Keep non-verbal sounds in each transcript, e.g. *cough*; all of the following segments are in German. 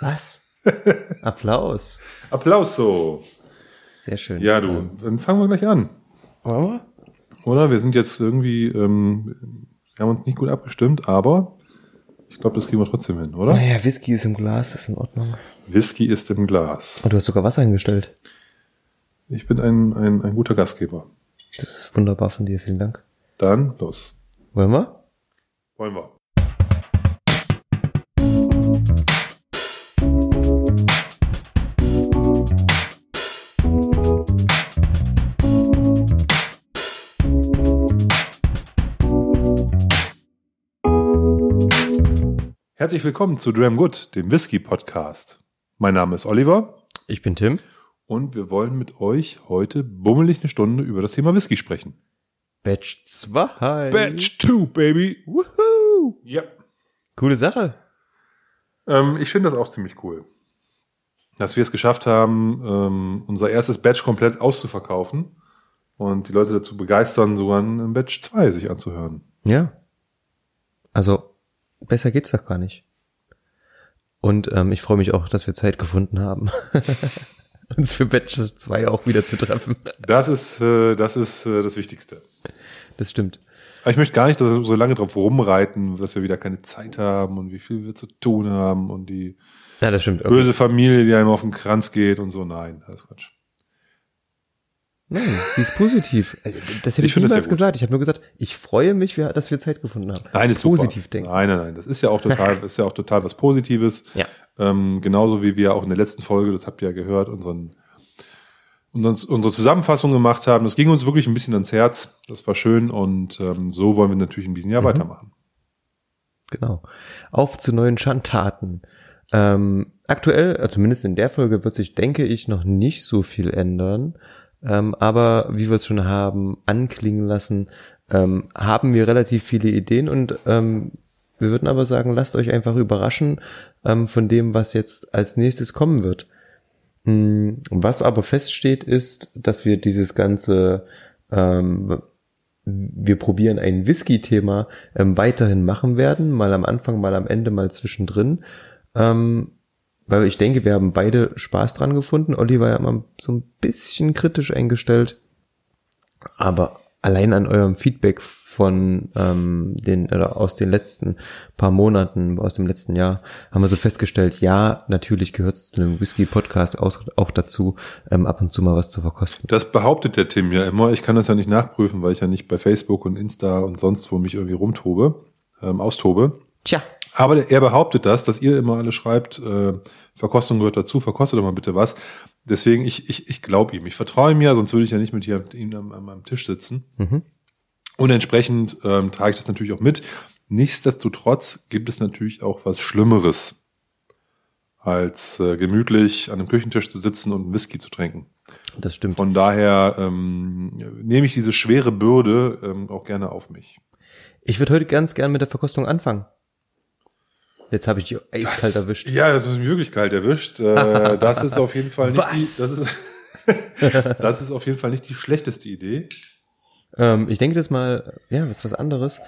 Was? *laughs* Applaus. Applaus so. Sehr schön. Ja, du, dann fangen wir gleich an. wollen wir? Oder? Wir sind jetzt irgendwie, ähm, wir haben uns nicht gut abgestimmt, aber ich glaube, das kriegen wir trotzdem hin, oder? Naja, Whisky ist im Glas, das ist in Ordnung. Whisky ist im Glas. Oh, du hast sogar Wasser hingestellt. Ich bin ein, ein, ein guter Gastgeber. Das ist wunderbar von dir, vielen Dank. Dann los. Wollen wir? Wollen wir. Herzlich willkommen zu Dram Good, dem Whisky Podcast. Mein Name ist Oliver Ich bin Tim. und wir wollen mit euch heute bummelig eine Stunde über das Thema Whisky sprechen. Batch 2. Batch 2, baby. Woohoo. Ja. Coole Sache. Ähm, ich finde das auch ziemlich cool. Dass wir es geschafft haben, ähm, unser erstes Batch komplett auszuverkaufen und die Leute dazu begeistern, sogar ein Batch 2 sich anzuhören. Ja. Also, besser geht's doch gar nicht. Und ähm, ich freue mich auch, dass wir Zeit gefunden haben, *laughs* uns für Batch 2 auch wieder zu treffen. Das ist, äh, das ist äh, das Wichtigste. Das stimmt. Aber ich möchte gar nicht dass wir so lange drauf rumreiten, dass wir wieder keine Zeit haben und wie viel wir zu tun haben und die Ja, das stimmt. Okay. böse Familie, die einem auf den Kranz geht und so. Nein, das ist Quatsch. Nein, sie ist positiv. Äh, Das hätte Ich ich, niemals gesagt. Ich habe nur gesagt, ich freue mich, dass wir Zeit gefunden haben. Nein, ist Positiv super. denken. Nein, nein, nein. Das ist ja auch total, *laughs* ist ja auch total was Positives. Ja. Ähm, genauso wie wir auch in der letzten Folge, das habt ihr ja gehört, unseren, uns, unsere Zusammenfassung gemacht haben. Das ging uns wirklich ein bisschen ans Herz. Das war schön und ähm, so wollen wir natürlich in diesem Jahr weitermachen. Genau. Auf zu neuen Schandtaten. Ähm, aktuell, äh, zumindest in der Folge, wird sich, denke ich, noch nicht so viel ändern. Ähm, aber wie wir es schon haben anklingen lassen, ähm, haben wir relativ viele Ideen und ähm, wir würden aber sagen, lasst euch einfach überraschen ähm, von dem, was jetzt als nächstes kommen wird. Mm, Was aber feststeht, ist, dass wir dieses ganze ähm, wir probieren ein Whisky-Thema ähm, weiterhin machen werden, mal am Anfang, mal am Ende, mal zwischendrin. Ähm, weil ich denke, wir haben beide Spaß dran gefunden. Olli war ja immer so ein bisschen kritisch eingestellt. Aber allein an eurem Feedback von ähm, den oder aus den letzten paar Monaten, aus dem letzten Jahr, haben wir so festgestellt, ja, natürlich gehört es zu einem Whisky-Podcast auch, auch dazu, ähm, ab und zu mal was zu verkosten. Das behauptet der Tim ja immer. Ich kann das ja nicht nachprüfen, weil ich ja nicht bei Facebook und Insta und sonst wo mich irgendwie rumtobe, ähm, austobe. Tja, Aber er behauptet das, dass ihr immer alle schreibt, äh, Verkostung gehört dazu, verkostet doch mal bitte was. Deswegen, ich, ich, ich glaube ihm. Ich vertraue ihm ja, sonst würde ich ja nicht mit hier ihm am, am, am Tisch sitzen. Mhm. Und entsprechend ähm, trage ich das natürlich auch mit. Nichtsdestotrotz gibt es natürlich auch was Schlimmeres, als äh, gemütlich an einem Küchentisch zu sitzen und Whisky zu trinken. das stimmt. Von daher ähm, nehme ich diese schwere Bürde ähm, auch gerne auf mich. Ich würde heute ganz gern mit der Verkostung anfangen. Jetzt habe ich die eiskalt erwischt. Ja, das ist mich wirklich kalt erwischt. Äh, *laughs* das ist auf jeden Fall nicht Was? die, das ist, *laughs* das ist auf jeden Fall nicht die schlechteste Idee. Ähm, ich denke das mal, ja, was was anderes.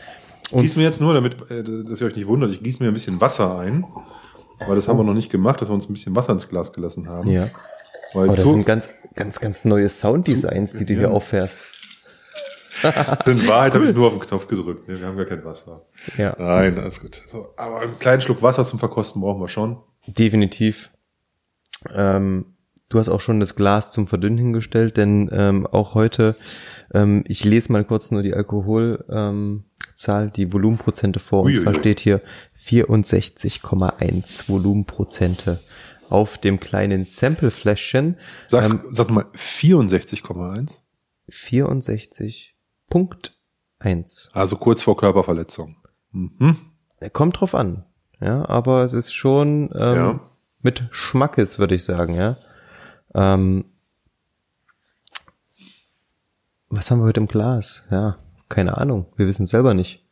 Und Gieß mir jetzt nur, damit, äh, dass ihr euch nicht wundert, ich gieße mir ein bisschen Wasser ein. Weil das haben wir noch nicht gemacht, dass wir uns ein bisschen Wasser ins Glas gelassen haben. ja. Weil Oh, das sind ganz, ganz, ganz neue Sounddesigns, die du hier ja. Auffährst. in Wahrheit habe ich nur auf den Knopf gedrückt. Nee, wir haben gar kein Wasser. Ja, Nein, alles gut. So, aber einen kleinen Schluck Wasser zum Verkosten brauchen wir schon. definitiv. Ähm, du hast auch schon das Glas zum Verdünnen hingestellt, denn ähm, auch heute, ähm, ich lese mal kurz nur die Alkoholzahl, ähm, die Volumenprozente vor. Und Uiuiui. zwar steht hier 64,1 Volumenprozente auf dem kleinen Samplefläschchen. Sag's, Ähm, sag mal 64,1. 64.1. Also kurz vor Körperverletzung. Mhm. Kommt drauf an. Ja, aber es ist schon ähm, Ja. mit Schmackes, würde ich sagen, ja. Ähm, was haben wir heute im Glas? Ja, keine Ahnung. Wir wissen selber nicht.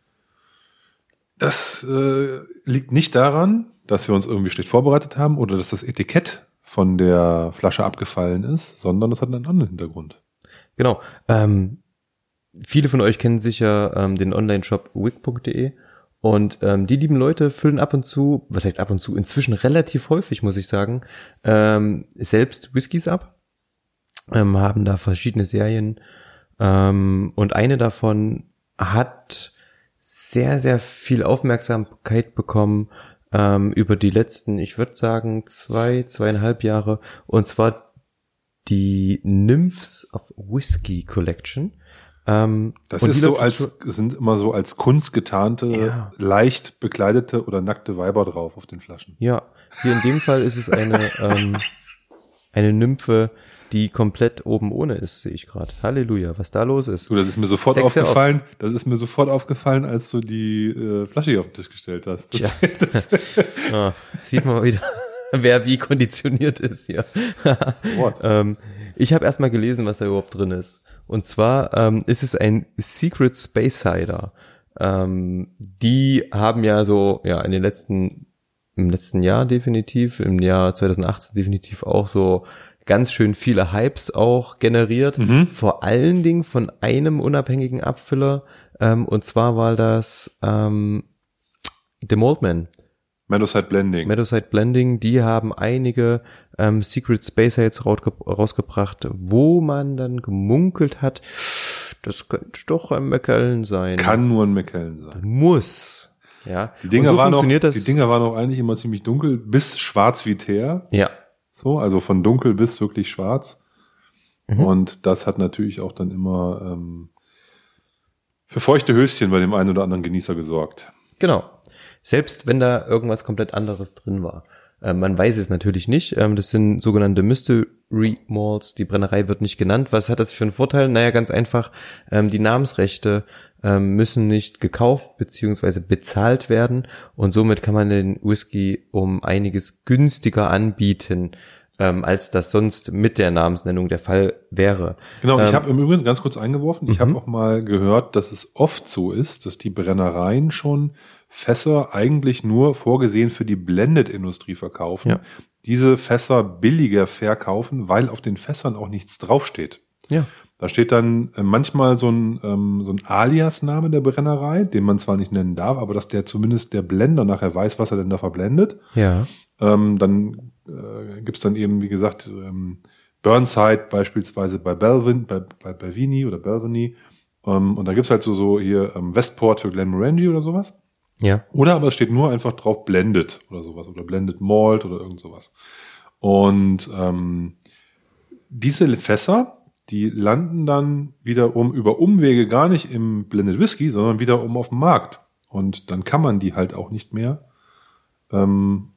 Das äh, liegt nicht daran, dass wir uns irgendwie schlecht vorbereitet haben oder dass das Etikett von der Flasche abgefallen ist, sondern das hat einen anderen Hintergrund. Genau. Ähm, viele von euch kennen sicher ähm, den Online-Shop wig.de Und ähm, die lieben Leute füllen ab und zu, was heißt ab und zu, inzwischen relativ häufig, muss ich sagen, ähm, selbst Whiskys ab, ähm, haben da verschiedene Serien ähm, und eine davon hat sehr, sehr viel Aufmerksamkeit bekommen ähm, über die letzten, ich würde sagen, zwei, zweieinhalb Jahre. Und zwar die Nymphs of Whiskey Collection. Ähm, Das ist so als, sind immer so als Kunst getarnte, Ja. leicht bekleidete oder nackte Weiber drauf auf den Flaschen. Ja, hier in dem Fall ist es eine, ähm, eine Nymphe, die komplett oben ohne ist, sehe ich gerade. Halleluja, was da los ist. Du, das ist mir sofort Sechste aufgefallen. Das ist mir sofort aufgefallen, als du die äh, Flasche hier auf den Tisch gestellt hast. Das, *laughs* Tja. *laughs* Ah, sieht man mal wieder, *laughs* wer wie konditioniert ist hier. Ähm, ich habe erstmal gelesen, was da überhaupt drin ist. Und zwar ähm, ist es ein Secret Space Cider. Ähm, die haben ja so, ja, in den letzten, im letzten Jahr definitiv, im Jahr 2018 definitiv auch so ganz schön viele Hypes auch generiert. Vor allen Dingen von einem unabhängigen Abfüller. Ähm, und zwar war das ähm, The Moldman. Meadowside Blending. Meadowside Blending, die haben einige ähm, Secret Space jetzt rausge rausgebracht, wo man dann gemunkelt hat, das könnte doch ein McKellen sein. Kann nur ein McKellen sein. Muss. Ja. Die Dinger, so waren auch, die Dinger waren auch eigentlich immer ziemlich dunkel, bis schwarz wie Teer. ja. So, also von dunkel bis wirklich schwarz. Mhm. Und das hat natürlich auch dann immer ähm, für feuchte Höschen bei dem einen oder anderen Genießer gesorgt. Genau. Selbst wenn da irgendwas komplett anderes drin war. Ähm, man weiß es natürlich nicht. Ähm, das sind sogenannte Mystery Malls. Die Brennerei wird nicht genannt. Was hat das für einen Vorteil? Naja, ganz einfach. Ähm, die Namensrechte ähm, müssen nicht gekauft beziehungsweise bezahlt werden. Und somit kann man den Whisky um einiges günstiger anbieten, als das sonst mit der Namensnennung der Fall wäre. Genau, ich habe im Übrigen ganz kurz eingeworfen, ich habe auch mal gehört, dass es oft so ist, dass die Brennereien schon Fässer eigentlich nur vorgesehen für die Blended-Industrie verkaufen, Ja. diese Fässer billiger verkaufen, weil auf den Fässern auch nichts draufsteht. Ja. Da steht dann äh, manchmal so ein, ähm, so ein Alias-Name der Brennerei, den man zwar nicht nennen darf, aber dass der zumindest der Blender nachher weiß, was er denn da verblendet. Ja. Ähm, dann äh, gibt's dann eben, wie gesagt, ähm, Burnside beispielsweise bei Belvin, bei, bei Belvini oder Belvini. Ähm, und da gibt's halt so, so hier ähm, Westport für Glenmorangie oder sowas. Ja. Oder aber es steht nur einfach drauf Blended oder sowas oder Blended Malt oder irgend sowas. Und ähm, diese Fässer, die landen dann wiederum über Umwege gar nicht im Blended Whisky, sondern wiederum auf dem Markt. Und dann kann man die halt auch nicht mehr ähm,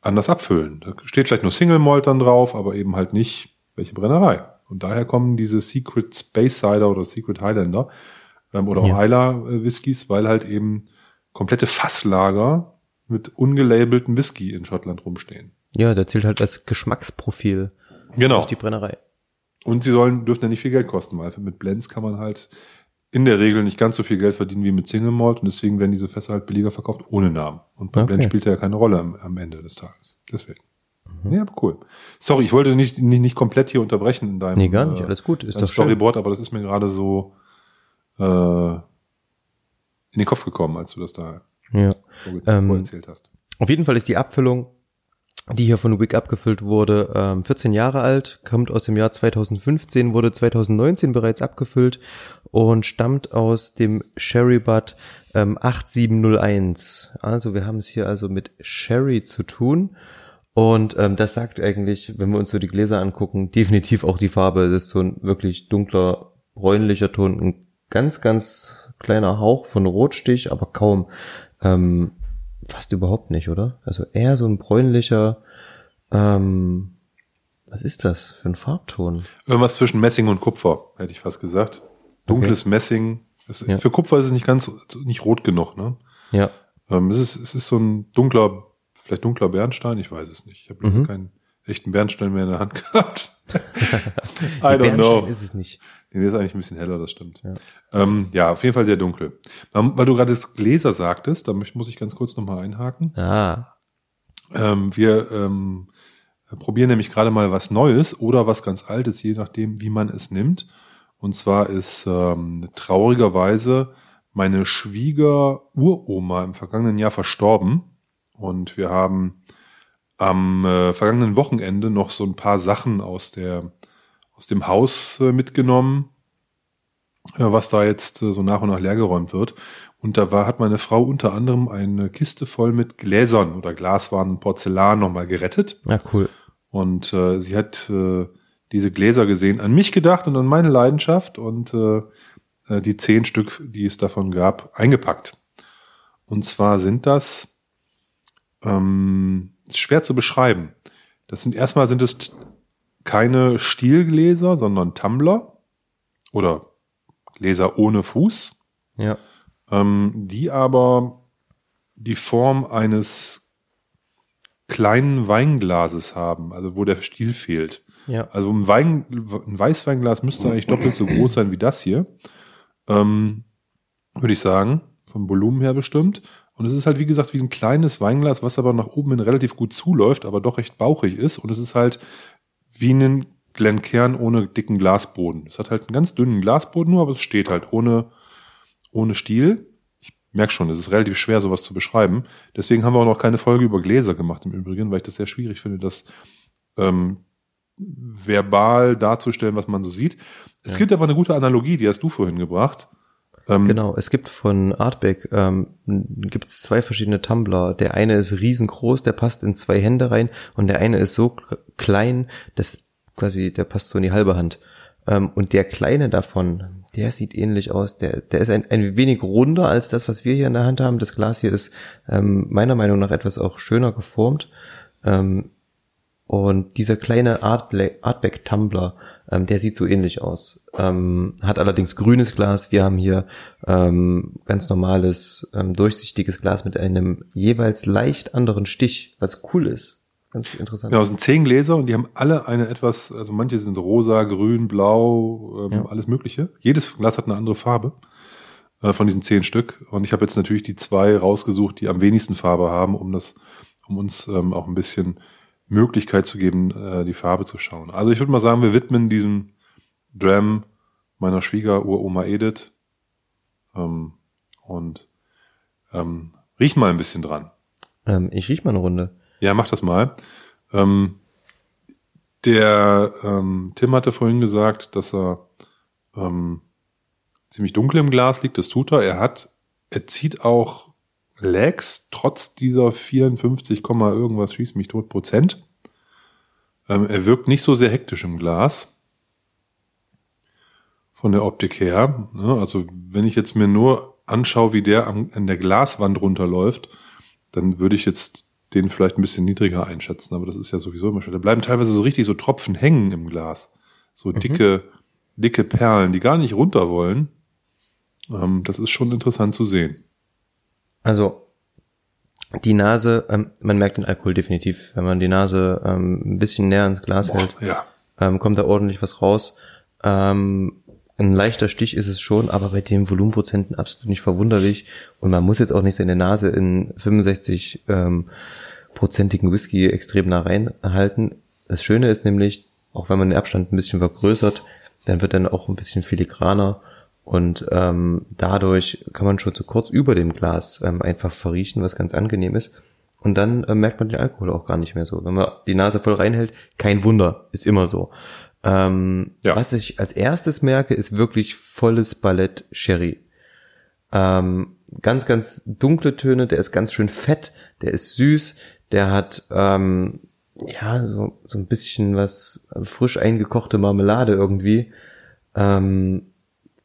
anders abfüllen. Da steht vielleicht nur Single Malt dann drauf, aber eben halt nicht welche Brennerei. Und daher kommen diese Secret Space Cider oder Secret Highlander ähm, oder auch Ja. Isla äh, Whiskys, weil halt eben komplette Fasslager mit ungelabelten Whisky in Schottland rumstehen. Ja, da zählt halt das Geschmacksprofil Genau. durch die Brennerei. Und sie sollen, dürfen ja nicht viel Geld kosten, weil mit Blends kann man halt in der Regel nicht ganz so viel Geld verdienen wie mit Single Malt und deswegen werden diese Fässer halt billiger verkauft ohne Namen. Und bei Okay. Blend spielt er ja keine Rolle am, am Ende des Tages. Deswegen. Ja, aber cool. Sorry, ich wollte nicht, nicht, nicht komplett hier unterbrechen in deinem, Nee, gar nicht. Alles gut. Ist deinem doch schön. Storyboard, aber das ist mir gerade so äh, in den Kopf gekommen, als du das da Ja. Ähm, vorerzählt hast. Auf jeden Fall ist die Abfüllung, die hier von Wick abgefüllt wurde, ähm, 14 Jahre alt, kommt aus dem Jahr 2015, wurde 2019 bereits abgefüllt und stammt aus dem Sherry Butt ähm, 8701. Also wir haben es hier also mit Sherry zu tun. Und ähm, das sagt eigentlich, wenn wir uns so die Gläser angucken, *laughs* definitiv auch die Farbe. Das ist so ein wirklich dunkler, bräunlicher Ton. Ein ganz, ganz kleiner Hauch von Rotstich, aber kaum. Ähm, fast überhaupt nicht, oder? Also eher so ein bräunlicher, ähm, was ist das für ein Farbton? Irgendwas zwischen Messing und Kupfer, hätte ich fast gesagt. Dunkles Messing. Es, Ja. Für Kupfer ist es nicht ganz, nicht rot genug, ne? Ja, Ähm, es, ist, es ist so ein dunkler, vielleicht dunkler Bernstein, ich weiß es nicht. Ich habe Mhm. keinen echten Bernstein mehr in der Hand *laughs* gehabt. I don't Bernstein know. ist es nicht. Nee, der ist eigentlich ein bisschen heller, das stimmt. Ja, ähm, ja auf jeden Fall sehr dunkel. Ähm, Weil du gerade das Gläser sagtest, da muss muss ich ganz kurz nochmal einhaken. Ah, Ähm, wir ähm, probieren nämlich gerade mal was Neues oder was ganz Altes, je nachdem, wie man es nimmt. Und zwar ist ähm, traurigerweise meine Schwieger-Uroma im vergangenen Jahr verstorben. Und wir haben am äh, vergangenen Wochenende noch so ein paar Sachen aus der aus dem Haus äh, mitgenommen, äh, was da jetzt äh, so nach und nach leergeräumt wird. Und da war, hat meine Frau unter anderem eine Kiste voll mit Gläsern oder Glaswaren, Porzellan nochmal gerettet. Ja, cool. Und äh, sie hat äh, diese Gläser gesehen, an mich gedacht und an meine Leidenschaft und äh, äh, die zehn Stück, die es davon gab, eingepackt. Und zwar sind das ähm, ist schwer zu beschreiben. Das sind erstmal sind es keine Stielgläser, sondern Tumbler oder Gläser ohne Fuß. Ja. Ähm, die aber die Form eines kleinen Weinglases haben, also wo der Stiel fehlt. Ja. Also ein, Wein, ein Weißweinglas müsste eigentlich doppelt so groß sein wie das hier. Ähm, Würde ich sagen, vom Volumen her bestimmt. Und es ist halt, wie gesagt, wie ein kleines Weinglas, was aber nach oben hin relativ gut zuläuft, aber doch recht bauchig ist. Und es ist halt wie ein Glenkern ohne dicken Glasboden. Es hat halt einen ganz dünnen Glasboden nur, aber es steht halt ohne, ohne Stiel. Ich merke schon, es ist relativ schwer, sowas zu beschreiben. Deswegen haben wir auch noch keine Folge über Gläser gemacht im Übrigen, weil ich das sehr schwierig finde, das ähm, verbal darzustellen, was man so sieht. Es Ja. gibt aber eine gute Analogie, die hast du vorhin gebracht. Ähm, Genau, es gibt von Artback ähm, gibt zwei verschiedene Tumbler. Der eine ist riesengroß, der passt in zwei Hände rein und der eine ist so klein, dass quasi der passt so in die halbe Hand. Ähm, und der kleine davon, der sieht ähnlich aus. Der, der ist ein, ein wenig runder als das, was wir hier in der Hand haben. Das Glas hier ist ähm, meiner Meinung nach etwas auch schöner geformt. Ähm, und dieser kleine Artbla- Artback Tumbler, ähm, der sieht so ähnlich aus. Ähm, hat allerdings grünes Glas. Wir haben hier ähm, ganz normales, ähm, durchsichtiges Glas mit einem jeweils leicht anderen Stich, was cool ist. Ganz interessant. Genau, es sind zehn Gläser und die haben alle eine etwas, also manche sind rosa, grün, blau, ähm, Ja. alles Mögliche. Jedes Glas hat eine andere Farbe äh, von diesen zehn Stück. Und ich habe jetzt natürlich die zwei rausgesucht, die am wenigsten Farbe haben, um das, um uns ähm, auch ein bisschen Möglichkeit zu geben, äh, die Farbe zu schauen. Also ich würde mal sagen, wir widmen diesem Dram meiner Schwiegeruroma Edith ähm, und ähm, riechen mal ein bisschen dran. Ähm, ich riech mal eine Runde. Ja, mach das mal. Ähm, der ähm, Tim hatte vorhin gesagt, dass er ähm, ziemlich dunkel im Glas liegt. Das tut er. Er hat, er zieht auch Lags trotz dieser 54, Komma irgendwas schießt mich tot Prozent. Ähm, er wirkt nicht so sehr hektisch im Glas. Von der Optik her. Ne? Also wenn ich jetzt mir nur anschaue, wie der am, an der Glaswand runterläuft, dann würde ich jetzt den vielleicht ein bisschen niedriger einschätzen, aber das ist ja sowieso immer schön. Da bleiben teilweise so richtig so Tropfen hängen im Glas. So dicke, dicke Perlen, die gar nicht runter wollen. Ähm, das ist schon interessant zu sehen. Also die Nase, ähm, man merkt den Alkohol definitiv. Wenn man die Nase ähm, ein bisschen näher ans Glas hält, Ja. ähm, kommt da ordentlich was raus. Ähm, ein leichter Stich ist es schon, aber bei den Volumenprozenten absolut nicht verwunderlich. Und man muss jetzt auch nicht seine Nase in 65 ähm, prozentigen Whisky extrem nah reinhalten. Das Schöne ist nämlich, auch wenn man den Abstand ein bisschen vergrößert, dann wird dann auch ein bisschen filigraner und ähm, dadurch kann man schon so kurz über dem Glas ähm, einfach verriechen, was ganz angenehm ist. Und dann äh, merkt man den Alkohol auch gar nicht mehr so. Wenn man die Nase voll reinhält, kein Wunder, ist immer so. Ähm, Ja. Was ich als erstes merke, ist wirklich volles Ballett Sherry. Ähm, ganz, ganz dunkle Töne, der ist ganz schön fett, der ist süß, der hat ähm, ja so, so ein bisschen was frisch eingekochte Marmelade irgendwie. Ähm,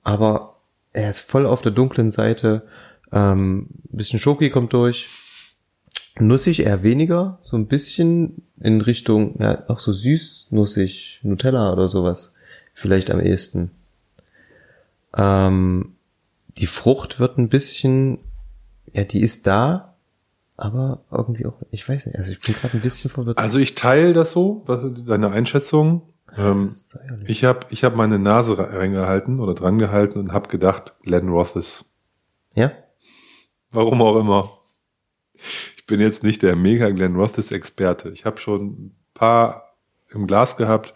aber er ist voll auf der dunklen Seite. Ähm, bisschen Schoki kommt durch. Nussig eher weniger, so ein bisschen in Richtung, ja, auch so süß, nussig, Nutella oder sowas. Vielleicht am ehesten. Ähm, die Frucht wird ein bisschen, ja, die ist da, aber irgendwie auch, ich weiß nicht, also ich bin gerade ein bisschen verwirrt. Also ich teile das so, deine Einschätzung. Ähm, ich habe ich hab meine Nase re- reingehalten oder dran gehalten und habe gedacht, Glenn Rothes. ja? Warum auch immer. Ich bin jetzt nicht der mega Glenn Rothes Experte. Ich habe schon ein paar im Glas gehabt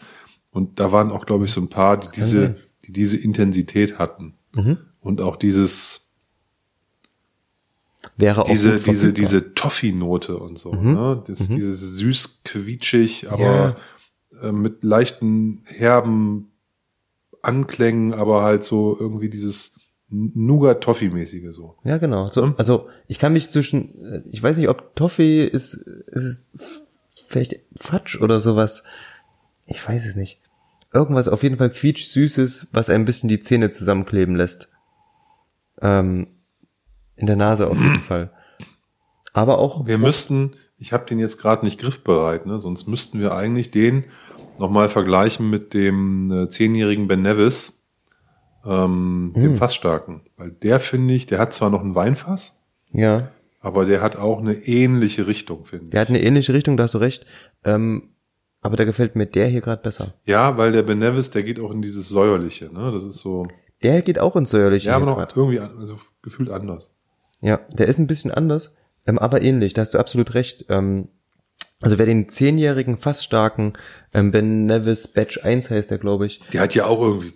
und da waren auch, glaube ich, so ein paar, die diese, sein. die diese Intensität hatten Mhm. und auch dieses Wäre auch diese, diese, diese Toffee-Note und so, Mhm. ne? Das, Mhm. Dieses süß quietschig, aber äh, mit leichten herben Anklängen, aber halt so irgendwie dieses Nougat-Toffee-mäßige so. Ja, genau. So, also ich kann mich zwischen, äh, ich weiß nicht, ob Toffee ist, ist es vielleicht Fatsch oder sowas. Ich weiß es nicht. Irgendwas auf jeden Fall quietsch süßes, was ein bisschen die Zähne zusammenkleben lässt. Ähm, in der Nase auf jeden *clears throat* Fall. Aber auch Wir müssten, ich habe den jetzt gerade nicht griffbereit, ne? sonst müssten wir eigentlich den nochmal vergleichen mit dem äh, zehnjährigen Ben Nevis, ähm, dem Hm. Fassstarken. Weil der finde ich, der hat zwar noch ein Weinfass, ja, aber der hat auch eine ähnliche Richtung, finde ich. der hat eine ähnliche Richtung, da hast du recht. Ähm, aber da gefällt mir der hier gerade besser. Ja, weil der Ben Nevis, der geht auch in dieses säuerliche, ne? Das ist so, Der geht auch ins säuerliche. ja, aber noch grad. irgendwie, also gefühlt anders. Ja, der ist ein bisschen anders, ähm, aber ähnlich. Da hast du absolut recht. Ähm, also wer den zehnjährigen, fast starken ähm, Ben Nevis Batch 1 heißt der, glaube ich, Der hat ja auch irgendwie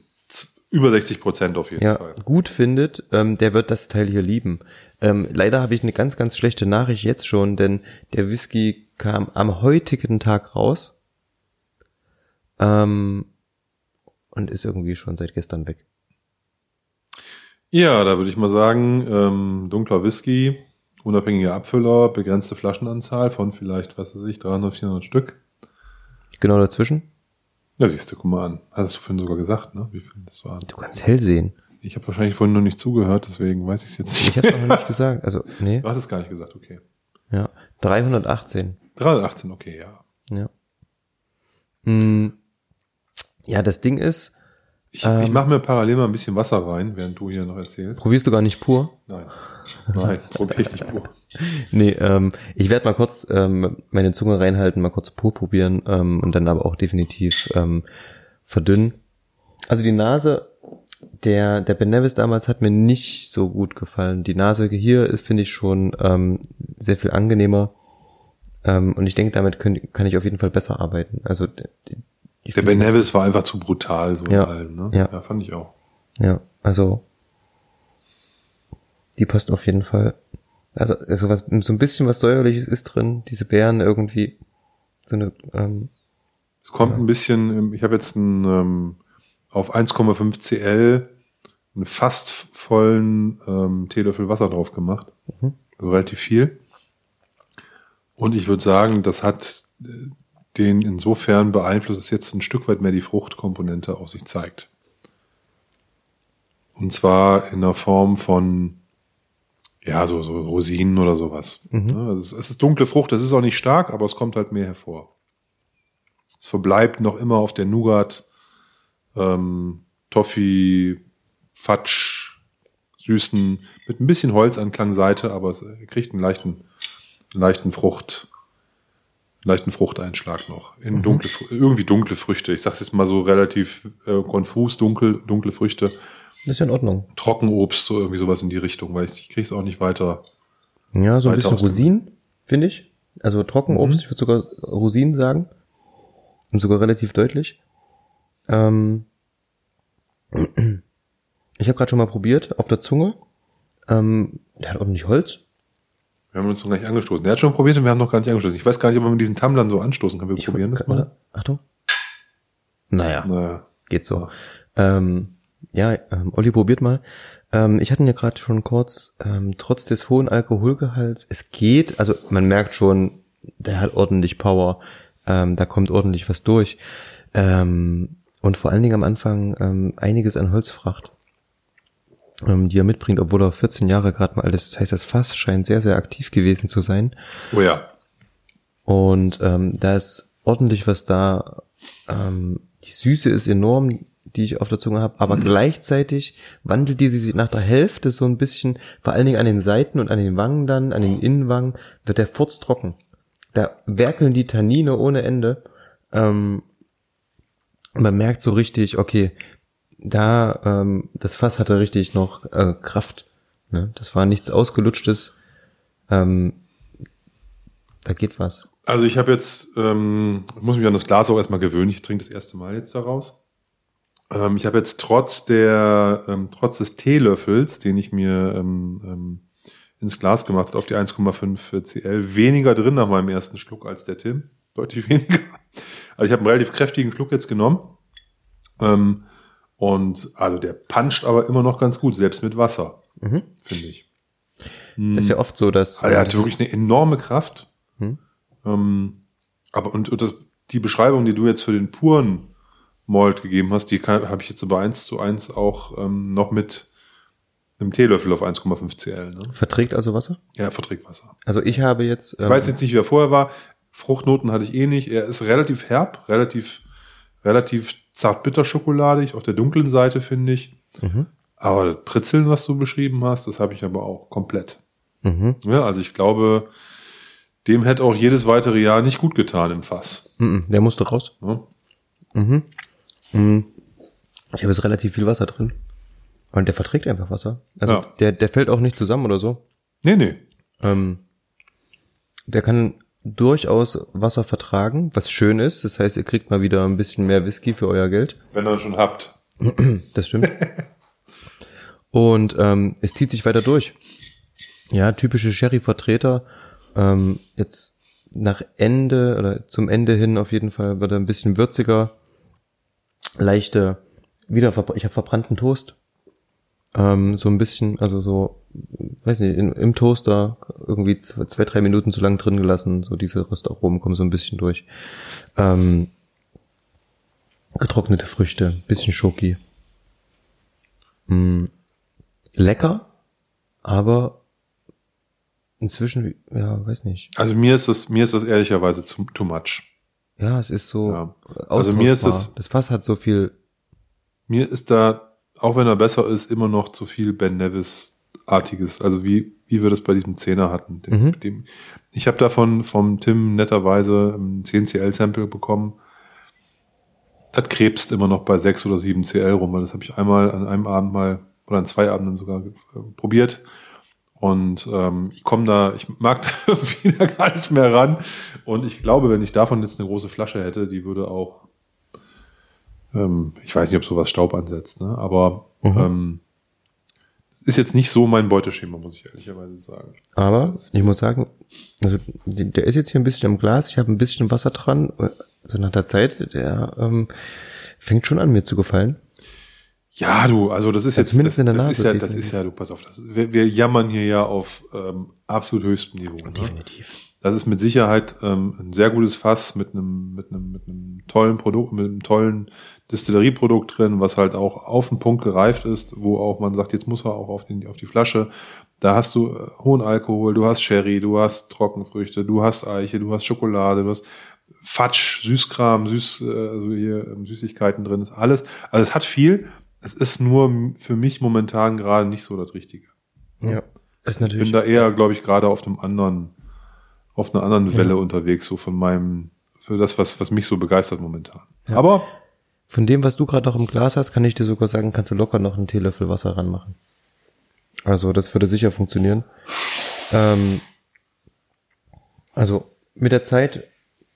über 60 Prozent auf jeden ja, Fall. gut findet, ähm, der wird das Teil hier lieben. Ähm, leider habe ich eine ganz, ganz schlechte Nachricht jetzt schon, denn der Whisky kam am heutigen Tag raus ähm, und ist irgendwie schon seit gestern weg. Ja, da würde ich mal sagen, ähm, dunkler Whisky, unabhängiger Abfüller, begrenzte Flaschenanzahl von vielleicht, was weiß ich, 300, 400 Stück. Genau dazwischen. Ja, siehst du, guck mal an. Hattest du vorhin sogar gesagt, ne? Wie viel das waren? Du kannst hell sehen. Ich habe wahrscheinlich vorhin noch nicht zugehört, deswegen weiß ich es jetzt Ich nicht. habe noch nicht gesagt. Also, nee. Du hast es gar nicht gesagt, okay. Ja. 318. 318, okay, ja. Ja. Hm. Ja, das Ding ist, Ich, Ähm. ich mache mir parallel mal ein bisschen Wasser rein, während du hier noch erzählst. probierst du gar nicht pur? Nein. Nein, probier ich nicht pur. *laughs* Nee, ähm, ich werde mal kurz ähm, meine Zunge reinhalten, mal kurz pur probieren ähm, und dann aber auch definitiv ähm, verdünnen. Also die Nase, der, der Ben Nevis damals hat mir nicht so gut gefallen. Die Nase hier ist, finde ich, schon ähm, sehr viel angenehmer. Ähm, und ich denke, damit können, kann ich auf jeden Fall besser arbeiten. Also die Der Ben Nevis war einfach zu brutal, so Ja, in allem, ne? ja. ja, fand ich auch. Ja, also die passt auf jeden Fall. Also, also was, so ein bisschen was säuerliches ist drin, diese Beeren irgendwie so eine ähm, Es kommt ein bisschen, ich habe jetzt einen, ähm, auf 1,5 CL einen fast vollen ähm, Teelöffel Wasser drauf gemacht. Mhm. So relativ viel. Und ich würde sagen, das hat äh, den insofern beeinflusst, dass jetzt ein Stück weit mehr die Fruchtkomponente auf sich zeigt. Und zwar in der Form von, ja, so, so Rosinen oder sowas. Mhm. Ne? Also es, es ist dunkle Frucht, es ist auch nicht stark, aber es kommt halt mehr hervor. Es verbleibt noch immer auf der Nougat, ähm, Toffee, Fatsch, süßen, mit ein bisschen Holzanklangseite, aber es kriegt einen leichten, leichten Frucht, leichten Fruchteinschlag noch. In dunkle, Fr- irgendwie dunkle Früchte. Ich sag's jetzt mal so relativ äh, konfus, dunkel, dunkle Früchte. Das ist ja in Ordnung. Trockenobst, so irgendwie sowas in die Richtung, weil ich, ich krieg's auch nicht weiter. Ja, so ein bisschen Rosinen, finde ich. Also Trockenobst, Mhm. ich würde sogar Rosinen sagen. Und sogar relativ deutlich. Ähm, *clears throat* ich habe gerade schon mal probiert, auf der Zunge. Ähm, der hat ordentlich Holz. Wir haben uns noch gar nicht angestoßen. Der hat schon probiert und wir haben noch gar nicht angestoßen. Ich weiß gar nicht, ob man mit diesen Tumblern so anstoßen kann. Wir probieren das mal. Achtung. Naja. Naja. Geht so. Ähm, ja, ähm, Olli probiert mal. Ähm, ich hatte ihn ja gerade schon kurz, ähm, trotz des hohen Alkoholgehalts, es geht, also man merkt schon, der hat ordentlich Power, ähm, da kommt ordentlich was durch. Ähm, und vor allen Dingen am Anfang ähm, einiges an Holzfracht, ähm, die er mitbringt, obwohl er 14 Jahre gerade mal alles, das heißt, das Fass scheint sehr, sehr aktiv gewesen zu sein. Oh ja. Und ähm, da ist ordentlich was da. Ähm, die Süße ist enorm, die ich auf der Zunge habe, aber gleichzeitig wandelt die sich nach der Hälfte so ein bisschen, vor allen Dingen an den Seiten und an den Wangen dann, an den Innenwangen, wird der Furz trocken. Da werkeln die Tannine ohne Ende. Ähm, man merkt so richtig, okay, da ähm, das Fass hatte richtig noch äh, Kraft. Ne? Das war nichts ausgelutschtes. Ähm, da geht was. Also ich habe jetzt, ähm, ich muss mich an das Glas auch erstmal gewöhnen. Ich trinke das erste Mal jetzt daraus. Ähm, ich habe jetzt trotz der, ähm, trotz des Teelöffels, den ich mir ähm, ähm, ins Glas gemacht hat, auf die 1,5 CL. Weniger drin nach meinem ersten Schluck als der Tim. Deutlich *laughs* weniger. Also ich habe einen relativ kräftigen Schluck jetzt genommen. Ähm, und also der puncht aber immer noch ganz gut, selbst mit Wasser, Mhm. finde ich. Das ist ja oft so, dass. Also er hat wirklich eine enorme Kraft. Hm. Ähm, aber und, und das, die Beschreibung, die du jetzt für den puren Malt gegeben hast, die habe ich jetzt aber eins zu eins auch ähm, noch mit einem Teelöffel auf 1,5 CL. Ne? verträgt also Wasser? Ja, verträgt Wasser. Also ich habe jetzt. Ich weiß jetzt nicht, wie er vorher war. Fruchtnoten hatte ich eh nicht. Er ist relativ herb, relativ, relativ zart-bitter-schokoladig, auf der dunklen Seite, finde ich. Mhm. Aber das Pritzeln, was du beschrieben hast, das habe ich aber auch komplett. Mhm. Ja, also ich glaube, dem hätte auch jedes weitere Jahr nicht gut getan im Fass. Mhm. Der musste raus. Ne? Mhm. Mhm. Ich habe jetzt relativ viel Wasser drin. Und der verträgt einfach Wasser. Also Ja. der, der fällt auch nicht zusammen oder so. Nee, nee. Ähm, der kann durchaus Wasser vertragen, was schön ist. Das heißt, ihr kriegt mal wieder ein bisschen mehr Whisky für euer Geld. Wenn ihr schon habt. *clears throat* Das stimmt. *laughs* Und ähm, es zieht sich weiter durch. Ja, typische Sherry-Vertreter. Ähm, jetzt nach Ende oder zum Ende hin auf jeden Fall wird er ein bisschen würziger. Leichte, wieder, ich habe verbrannten Toast. Ähm, so ein bisschen, also so, weiß nicht, in, im Toaster irgendwie zwei, drei Minuten zu lang drin gelassen. So diese Röstaromen kommen so ein bisschen durch. Ähm, getrocknete Früchte, bisschen Schoki. Mm, lecker, aber inzwischen, ja, weiß nicht. Also mir ist das, mir ist das ehrlicherweise too much. Ja, es ist so Ja. Also mir ist es- das Fass hat so viel, Mir ist da, auch wenn er besser ist, immer noch zu viel Ben Nevis-artiges. Also wie, wie wir das bei diesem Zehner hatten. Dem, Mhm. dem, ich habe davon vom Tim netterweise ein 10CL-Sample bekommen. Das krebst immer noch bei 6 oder 7 CL rum, weil das habe ich einmal an einem Abend mal oder an zwei Abenden sogar äh, probiert. Und ähm, ich komme da, ich mag da *laughs* irgendwie da gar nicht mehr ran. Und ich glaube, wenn ich davon jetzt eine große Flasche hätte, die würde auch, ähm, ich weiß nicht, ob sowas Staub ansetzt, ne? aber Mhm. ähm, ist jetzt nicht so mein Beuteschema, muss ich ehrlicherweise sagen. aber ich muss sagen, also der ist jetzt hier ein bisschen im Glas, ich habe ein bisschen Wasser dran, so nach der Zeit, der ähm, fängt schon an mir zu gefallen. Ja, du, also das ist Ja, jetzt, zumindest das, in der das Nase, ist ja, das ist ja, du pass auf, das, wir, wir jammern hier ja auf ähm, absolut höchstem Niveau. Ne? Definitiv. Das ist mit Sicherheit ähm, ein sehr gutes Fass mit einem mit einem mit einem tollen Produkt, mit einem tollen Distillerieprodukt drin, was halt auch auf den Punkt gereift ist, wo auch man sagt, jetzt muss er auch auf, den, auf die Flasche. Da hast du äh, hohen Alkohol, du hast Sherry, du hast Trockenfrüchte, du hast Eiche, du hast Schokolade, du hast Fatsch, Süßkram, Süß, äh, also hier ähm, Süßigkeiten drin ist alles. Also es hat viel. Es ist nur für mich momentan gerade nicht so das Richtige. Ja. Das ist Ich natürlich. bin da eher, glaube ich, gerade auf einem anderen, auf einer anderen Welle unterwegs, so von meinem, für das, was, was mich so begeistert momentan. Aber Von dem, was du gerade noch im Glas hast, kann ich dir sogar sagen, kannst du locker noch einen Teelöffel Wasser ranmachen. Also das würde sicher funktionieren. Ähm, also mit der Zeit,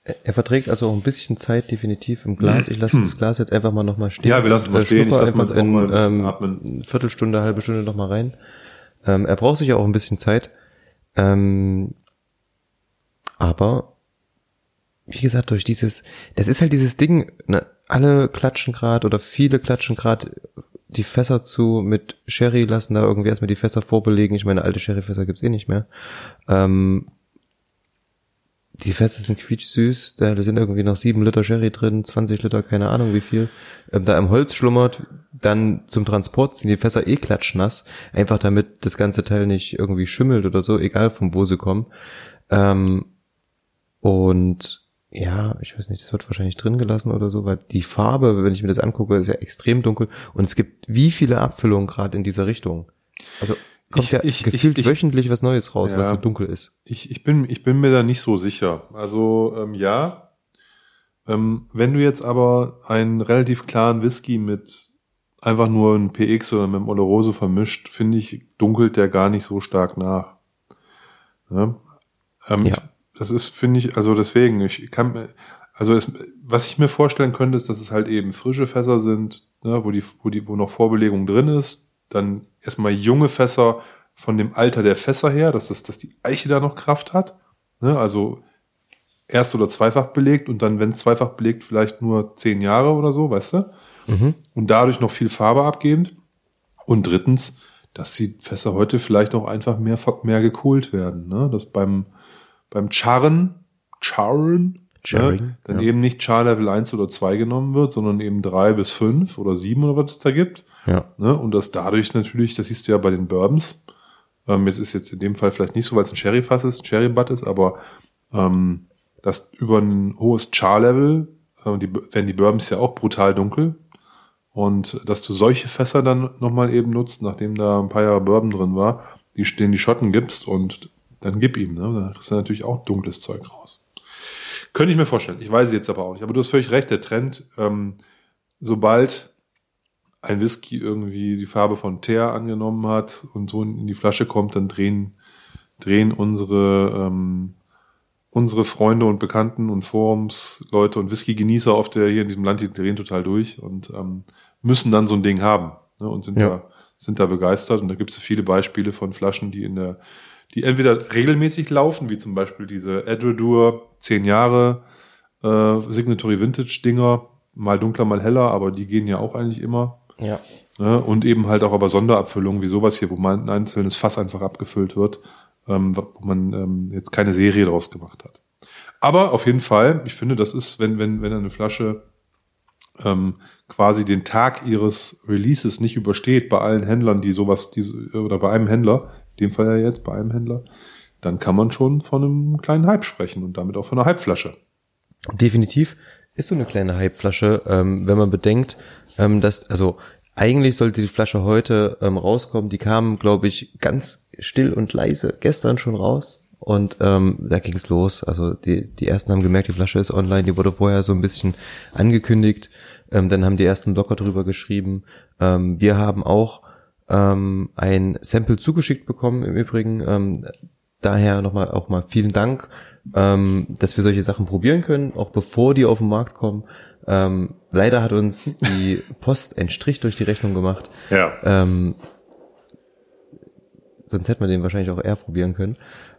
er er verträgt also auch ein bisschen Zeit definitiv im Glas. Ich lasse das Glas jetzt einfach mal nochmal stehen. Ja, wir lassen es mal Äh, stehen. Ich lasse mal auch mal ein bisschen in atmen. ähm, Viertelstunde, halbe Stunde noch mal rein. Ähm, er braucht sicher auch ein bisschen Zeit. Ähm, aber wie gesagt, durch dieses, das ist halt dieses Ding, ne, alle klatschen grad oder viele klatschen grad die Fässer zu mit Sherry, lassen da irgendwie erstmal die Fässer vorbelegen. Ich meine, alte Sherryfässer gibt's eh nicht mehr. Ähm, die Fässer sind quietschsüß, da sind irgendwie noch sieben Liter Sherry drin, 20 Liter, keine Ahnung wie viel. Ähm, da im Holz schlummert, dann zum Transport sind die Fässer eh klatschnass, einfach damit das ganze Teil nicht irgendwie schimmelt oder so, egal von wo sie kommen. Ähm, und ja, ich weiß nicht, das wird wahrscheinlich drin gelassen oder so, weil die Farbe, wenn ich mir das angucke, ist ja extrem dunkel und es gibt wie viele Abfüllungen gerade in dieser Richtung. Also kommt Ich- ja ich- gefühlt ich- ich- wöchentlich was Neues raus, was Ja. so dunkel ist. ich, ich, bin, ich bin mir da nicht so sicher. Also ähm, ja, ähm, wenn du jetzt aber einen relativ klaren Whisky mit einfach nur einem PX oder mit einem Oloroso vermischt, finde ich, dunkelt der gar nicht so stark nach. Ja? Ähm, Ja. Ich, das ist, finde ich, also deswegen, ich kann, mir- also es, was ich mir vorstellen könnte, ist, dass es halt eben frische Fässer sind, ne, wo die, wo die, wo noch Vorbelegung drin ist, dann erstmal junge Fässer von dem Alter der Fässer her, dass, das, dass die Eiche da noch Kraft hat. Ne? Also erst oder zweifach belegt und dann, wenn es zweifach belegt, vielleicht nur zehn Jahre oder so, weißt du? Mhm. Und dadurch noch viel Farbe abgebend. Und drittens, dass die Fässer heute vielleicht auch einfach mehr, mehr gekohlt werden. Ne? Dass beim, beim Charren, Charren, ne? dann ja. eben nicht Char Level 1 oder 2 genommen wird, sondern eben drei bis fünf oder sieben oder was es da gibt. Ja. Ne? Und dass dadurch natürlich, das siehst du ja bei den Bourbons, ähm, jetzt ist jetzt in dem Fall vielleicht nicht so, weil es ein Sherry-Fass ist, ein Sherry-Butt ist, aber ähm, dass über ein hohes Char-Level, äh, die, werden die Bourbons ja auch brutal dunkel, und dass du solche Fässer dann nochmal eben nutzt, nachdem da ein paar Jahre Bourbon drin war, die, denen die Schotten gibst und dann gib ihm, ne? Dann kriegst du natürlich auch dunkles Zeug raus. Könnte ich mir vorstellen. Ich weiß es jetzt aber auch nicht. Aber du hast völlig recht, der Trend, ähm, sobald ein Whisky irgendwie die Farbe von Teer angenommen hat und so in die Flasche kommt, dann drehen, drehen unsere ähm, unsere Freunde und Bekannten und Forumsleute und Whisky-Genießer auf der hier in diesem Land, die drehen total durch und ähm, müssen dann so ein Ding haben ne, und sind ja. da sind da begeistert und da gibt es viele Beispiele von Flaschen, die in der die entweder regelmäßig laufen, wie zum Beispiel diese Edradur 10 Jahre äh, Signatory Vintage Dinger, mal dunkler, mal heller, aber die gehen ja auch eigentlich immer. Ja. Ne, und eben halt auch aber Sonderabfüllungen wie sowas hier, wo mal ein einzelnes Fass einfach abgefüllt wird ähm, wo man ähm, jetzt keine Serie draus gemacht hat. Aber auf jeden Fall, ich finde, das ist, wenn, wenn, wenn eine Flasche ähm, quasi den Tag ihres Releases nicht übersteht bei allen Händlern, die sowas, die, oder bei einem Händler, dem Fall ja jetzt bei einem Händler, dann kann man schon von einem kleinen Hype sprechen und damit auch von einer Hypeflasche. Definitiv ist so eine kleine Hypeflasche, ähm, wenn man bedenkt, ähm, dass, also eigentlich sollte die Flasche heute ähm, rauskommen. Die kam, glaube ich, ganz still und leise gestern schon raus. Und ähm, da ging's los. Also die, die ersten haben gemerkt, die Flasche ist online. Die wurde vorher so ein bisschen angekündigt. Ähm, dann haben die ersten Blogger drüber geschrieben. Ähm, wir haben auch ähm, ein Sample zugeschickt bekommen im Übrigen. Ähm, daher nochmal auch mal vielen Dank, ähm, dass wir solche Sachen probieren können, auch bevor die auf den Markt kommen. Ähm, leider hat uns die *laughs* Post einen Strich durch die Rechnung gemacht. Ja. Ähm, sonst hätten wir den wahrscheinlich auch eher probieren können.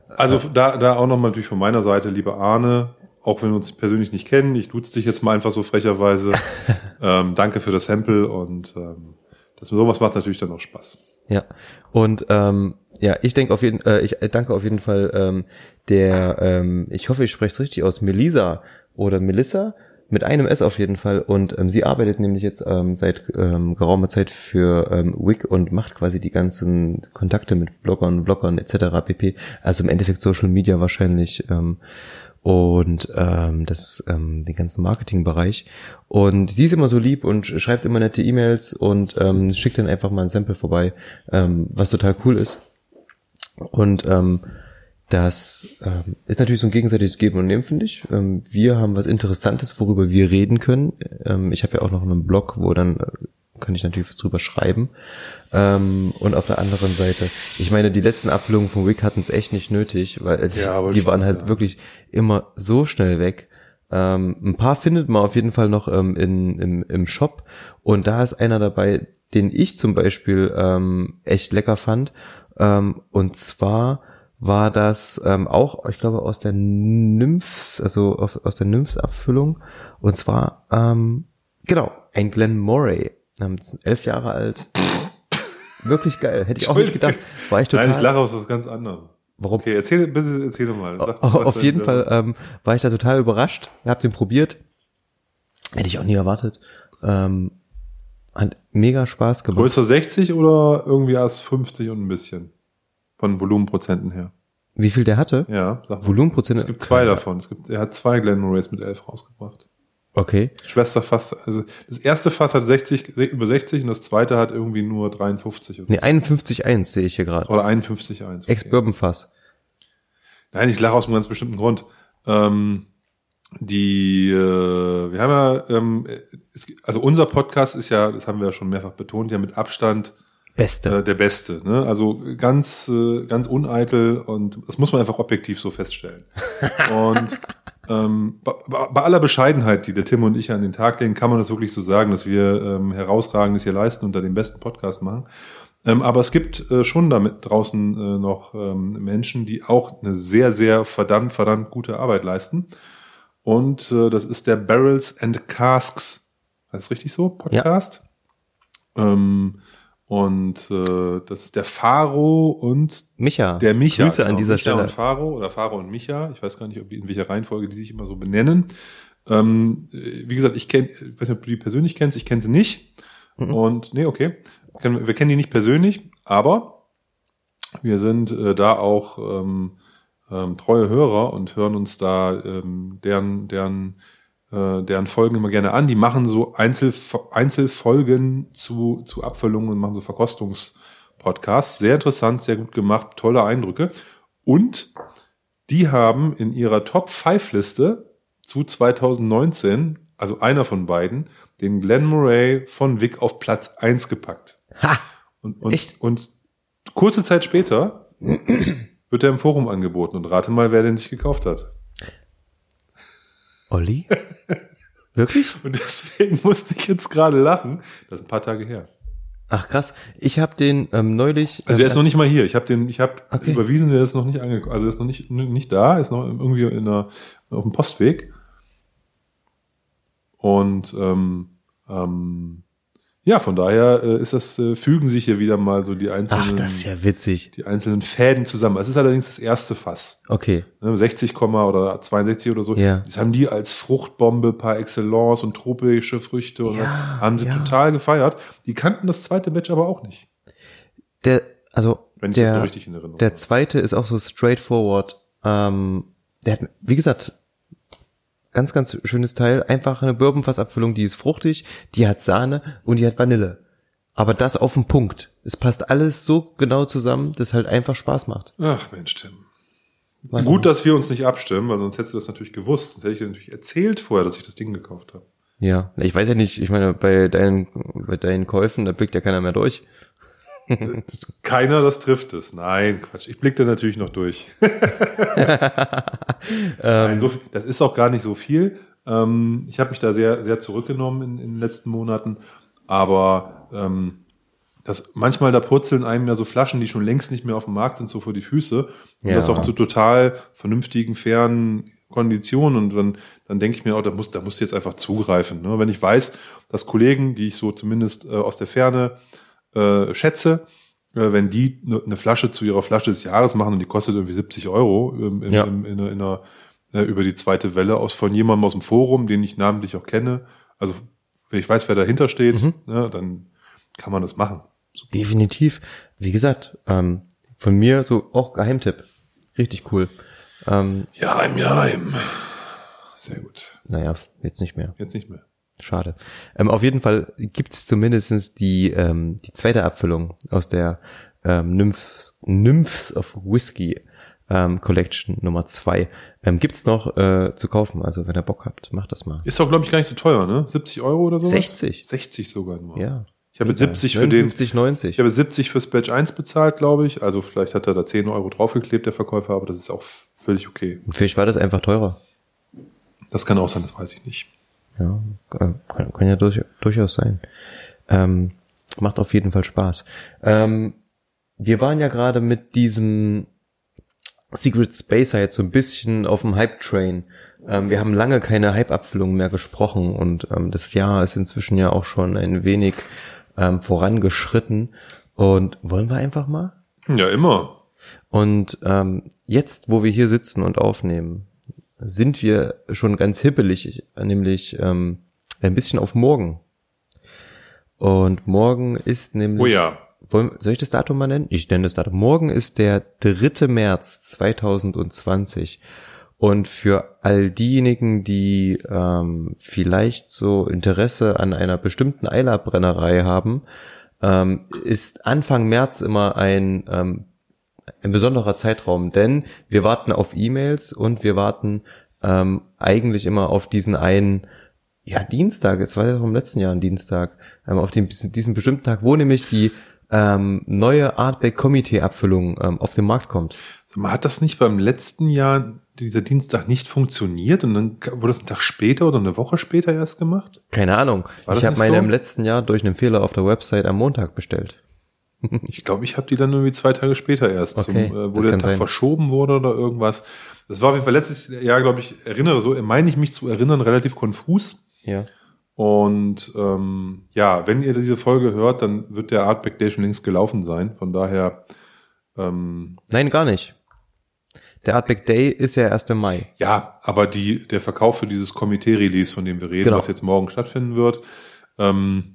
Also da, da auch nochmal natürlich von meiner Seite, liebe Arne, auch wenn wir uns persönlich nicht kennen, ich duze dich jetzt mal einfach so frecherweise. *laughs* ähm, danke für das Sample und ähm, das sowas macht natürlich dann auch Spaß. Ja. Und ähm, ja, ich denke auf jeden, äh, ich danke auf jeden Fall ähm, der, ähm, ich hoffe, ich spreche es richtig aus, Melisa oder Melissa mit einem S auf jeden Fall. Und ähm, sie arbeitet nämlich jetzt ähm, seit ähm, geraumer Zeit für ähm, Wig und macht quasi die ganzen Kontakte mit Bloggern, Bloggern etc. pp. Also im Endeffekt Social Media wahrscheinlich. Ähm, und ähm, das ähm, den ganzen Marketingbereich und sie ist immer so lieb und schreibt immer nette E-Mails und ähm, schickt dann einfach mal ein Sample vorbei, ähm, was total cool ist und ähm, das ähm, ist natürlich so ein gegenseitiges Geben und Nehmen, finde ich. Ähm, wir haben was Interessantes, worüber wir reden können. Ähm, ich habe ja auch noch einen Blog, wo dann äh, kann ich natürlich was drüber schreiben. Ähm, und auf der anderen Seite, ich meine, die letzten Abfüllungen von Wick hatten es echt nicht nötig, weil ja, die waren halt ja. wirklich immer so schnell weg. Ähm, ein paar findet man auf jeden Fall noch ähm, in, im, im Shop und da ist einer dabei, den ich zum Beispiel ähm, echt lecker fand. Ähm, und zwar war das ähm, auch, ich glaube, aus der Nymphs, also aus, aus der Nymphs-Abfüllung. Und zwar, ähm, genau, ein Glenn Moray. Elf Jahre alt. Wirklich geil. Hätte ich auch nicht gedacht. War ich total. Nein, ich lache aus was ganz anderem. Warum? Okay, erzähl, bitte erzähl doch mal. Sag, auf jeden Fall ähm, war ich da total überrascht. Hab den probiert. Hätte ich auch nie erwartet. Ähm, hat mega Spaß gemacht. Größer 60 oder irgendwie erst 50 und ein bisschen? Von Volumenprozenten her. Wie viel der hatte? Ja, sag mal. Volumenprozente? Es gibt zwei davon. Es gibt, er hat zwei Glen Morays mit 11 rausgebracht. Okay. Schwester fast, also das erste Fass hat 60, über 60 und das zweite hat irgendwie nur 53. Oder nee, 51,1 sehe ich hier gerade. Oder 51,1. Okay. Ex-Bourbon-Fass. Nein, ich lache aus einem ganz bestimmten Grund. Ähm, die, äh, wir haben ja, ähm, es, also unser Podcast ist ja, das haben wir ja schon mehrfach betont, ja mit Abstand Beste. Äh, der Beste. Ne? Also ganz, äh, ganz uneitel und das muss man einfach objektiv so feststellen. *laughs* und ähm, bei, bei aller Bescheidenheit, die der Tim und ich an den Tag legen, kann man das wirklich so sagen, dass wir ähm, herausragendes hier leisten und da den besten Podcast machen. Ähm, aber es gibt äh, schon damit draußen äh, noch ähm, Menschen, die auch eine sehr, sehr verdammt, verdammt gute Arbeit leisten. Und äh, das ist der Barrels and Casks. Heißt das richtig so? Podcast? Ähm, und äh, das ist der Faro und Micha. der Micha. Grüße an genau. dieser Micha Stelle. Und Faro oder Faro und Micha. Ich weiß gar nicht, ob die, in welcher Reihenfolge die sich immer so benennen. Ähm, äh, wie gesagt, ich kenne, ich weiß nicht, ob du die persönlich kennst. Ich kenne sie nicht. Mhm. Und nee, okay. Wir kennen- Wir kennen die nicht persönlich, aber wir sind äh, da auch ähm, ähm, treue Hörer und hören uns da ähm, deren, deren, äh, deren Folgen immer gerne an. Die machen so Einzel, Einzelfolgen zu, zu Abfüllungen und machen so Verkostungspodcasts. Sehr interessant, sehr gut gemacht, tolle Eindrücke. Und die haben in ihrer Top 5 Liste zu 2019, also einer von beiden, den Glenn Murray von Vic auf Platz 1 gepackt. Ha! Und, und, Echt? und kurze Zeit später wird er im Forum angeboten und rate mal, wer den sich gekauft hat. Olli? Wirklich? *laughs* Und deswegen musste ich jetzt gerade lachen. Das ist ein paar Tage her. Ach krass. Ich habe den ähm, neulich. Also ähm, der ist noch nicht mal hier. Ich habe den, ich habe Okay. überwiesen, der ist noch nicht angekommen. Also der ist noch nicht nicht da, ist noch irgendwie in der, auf dem Postweg. Und ähm, ähm, ja, von daher äh, ist das äh, fügen sich hier wieder mal so die einzelnen Ach, das ist ja witzig. die einzelnen Fäden zusammen. Es ist allerdings das erste Fass. Okay. Ne, 60, Komma oder 62 oder so. Ja. Das haben die als Fruchtbombe par excellence und tropische Früchte und Ja, haben sie ja. total gefeiert. Die kannten das zweite Batch aber auch nicht. Der, also Wenn ich das der, nur richtig in Erinnerung der zweite ist auch so straightforward. Ähm, der hat, wie gesagt, ganz, ganz schönes Teil. Einfach eine Bourbonfassabfüllung, die ist fruchtig, die hat Sahne und die hat Vanille. Aber das auf den Punkt. Es passt alles so genau zusammen, dass halt einfach Spaß macht. Ach Mensch, Tim. Was Gut, dass wir uns nicht abstimmen, weil sonst hättest du das natürlich gewusst. Sonst hätte ich dir natürlich erzählt vorher, dass ich das Ding gekauft habe. Ja, ich weiß ja nicht, ich meine, bei deinen, bei deinen Käufen, da blickt ja keiner mehr durch. Keiner das trifft es. Nein, Quatsch. Ich blick da natürlich noch durch. *laughs* Nein, so viel, das ist auch gar nicht so viel. Ähm, ich habe mich da sehr, sehr zurückgenommen in, in den letzten Monaten. Aber ähm, das, manchmal da purzeln einem ja so Flaschen, die schon längst nicht mehr auf dem Markt sind, so vor die Füße. Und Ja. das auch zu total vernünftigen, fairen Konditionen. Und dann, dann denke ich mir auch, da muss, da muss jetzt einfach zugreifen. Ne? Wenn ich weiß, dass Kollegen, die ich so zumindest äh, aus der Ferne äh, schätze, äh, wenn die ne- eine Flasche zu ihrer Flasche des Jahres machen und die kostet irgendwie 70 Euro ähm, in, Ja. in, in, in einer, äh, über die zweite Welle aus von jemandem aus dem Forum, den ich namentlich auch kenne. Also wenn ich weiß, wer dahinter steht, Mhm. ne, dann kann man das machen. Definitiv. Wie gesagt, ähm, von mir so auch Geheimtipp. Richtig cool. Ähm, Ja, im ja, im. Sehr gut. naja, jetzt nicht mehr. Jetzt nicht mehr. Schade. Ähm, auf jeden Fall gibt's zumindestens die, ähm, die zweite Abfüllung aus der ähm, Nymphs, Nymphs of Whiskey ähm, Collection Nummer zwei. Ähm, gibt's noch äh, zu kaufen. Also wenn ihr Bock habt, macht das mal. Ist doch, glaube ich, gar nicht so teuer, ne? 70 Euro oder so? 60. 60 sogar nur. Ja. Ich habe jetzt 70 für den, 50, 90. ich habe 70 fürs Batch 1 bezahlt, glaube ich. Also vielleicht hat er da 10 Euro draufgeklebt, der Verkäufer, aber das ist auch völlig okay. Vielleicht war das einfach teurer. Das kann auch sein, das weiß ich nicht. Ja, äh, kann, kann ja durch, durchaus sein. Ähm, macht auf jeden Fall Spaß. Ähm, wir waren ja gerade mit diesem Secret Spacer jetzt so ein bisschen auf dem Hype-Train. Ähm, wir haben lange keine Hype-Abfüllung mehr gesprochen und ähm, das Jahr ist inzwischen ja auch schon ein wenig ähm, vorangeschritten. Und wollen wir einfach mal? Ja, immer. Und ähm, jetzt, wo wir hier sitzen und aufnehmen, sind wir schon ganz hippelig, nämlich ähm, ein bisschen auf morgen. Und morgen ist nämlich. Oh ja. Wollen, soll ich das Datum mal nennen? Ich nenne das Datum. Morgen ist der 3. März 2020. Und für all diejenigen, die ähm, vielleicht so Interesse an einer bestimmten Eilerbrennerei haben, ähm, ist Anfang März immer ein, ähm, ein besonderer Zeitraum, denn wir warten auf E-Mails und wir warten ähm, eigentlich immer auf diesen einen ja, Dienstag, es war ja auch im letzten Jahr ein Dienstag, ähm, auf den, diesen bestimmten Tag, wo nämlich die ähm, neue Artback Komitee Abfüllung ähm, auf den Markt kommt. Mal, Hat das nicht beim letzten Jahr dieser Dienstag nicht funktioniert und dann wurde das einen Tag später oder eine Woche später erst gemacht? Keine Ahnung. Ich habe meine so? im letzten Jahr durch einen Fehler auf der Website am Montag bestellt. *laughs* Ich glaube, ich habe die dann irgendwie zwei Tage später erst, Okay, zum, äh, wo der Tag sein. verschoben wurde oder irgendwas. Das war auf jeden Fall letztes Jahr, glaube ich, erinnere so, meine ich mich zu erinnern, relativ konfus. Ja. Und ähm, ja, wenn ihr diese Folge hört, dann wird der Artback Day schon längst gelaufen sein. Von daher, ähm, Nein, gar nicht. Der Artback Day ist ja erst im Mai. ja, aber die, der Verkauf für dieses Komitee-Release, von dem wir reden, Genau. was jetzt morgen stattfinden wird, ähm, äh,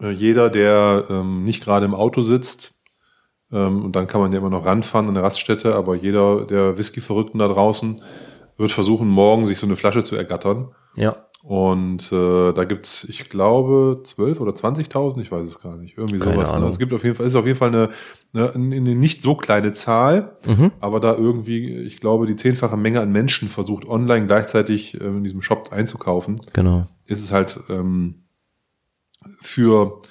jeder, der ähm, nicht gerade im Auto sitzt, ähm, und dann kann man ja immer noch ranfahren an der Raststätte, aber jeder der Whisky-Verrückten da draußen wird versuchen, morgen sich so eine Flasche zu ergattern. Ja. Und äh, da gibt's, ich glaube, 12 oder 20.000, ich weiß es gar nicht. Irgendwie Keine sowas. Ne? Ahnung. Es gibt auf jeden Fall, ist auf jeden Fall eine, eine, eine nicht so kleine Zahl, Mhm. aber da irgendwie, ich glaube, die zehnfache Menge an Menschen versucht, online gleichzeitig ähm, in diesem Shop einzukaufen, Genau. ist es halt ähm, für,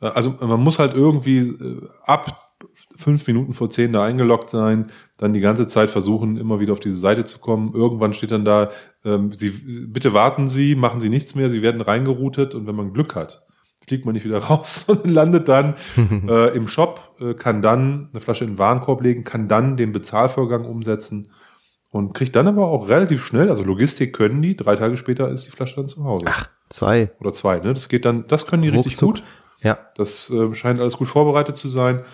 äh, also man muss halt irgendwie äh, ab fünf Minuten vor zehn da eingeloggt sein, dann die ganze Zeit versuchen, immer wieder auf diese Seite zu kommen. Irgendwann steht dann da, ähm, Sie, bitte warten Sie, machen Sie nichts mehr, Sie werden reingeroutet und wenn man Glück hat, fliegt man nicht wieder *laughs* raus, sondern landet dann *laughs* äh, im Shop, äh, kann dann eine Flasche in den Warenkorb legen, kann dann den Bezahlvorgang umsetzen und kriegt dann aber auch relativ schnell, also Logistik können die, drei Tage später ist die Flasche dann zu Hause. Ach, zwei. Oder zwei, ne? Das geht dann, das können die richtig Ruckzuck. gut. Ja. Das äh, scheint alles gut vorbereitet zu sein.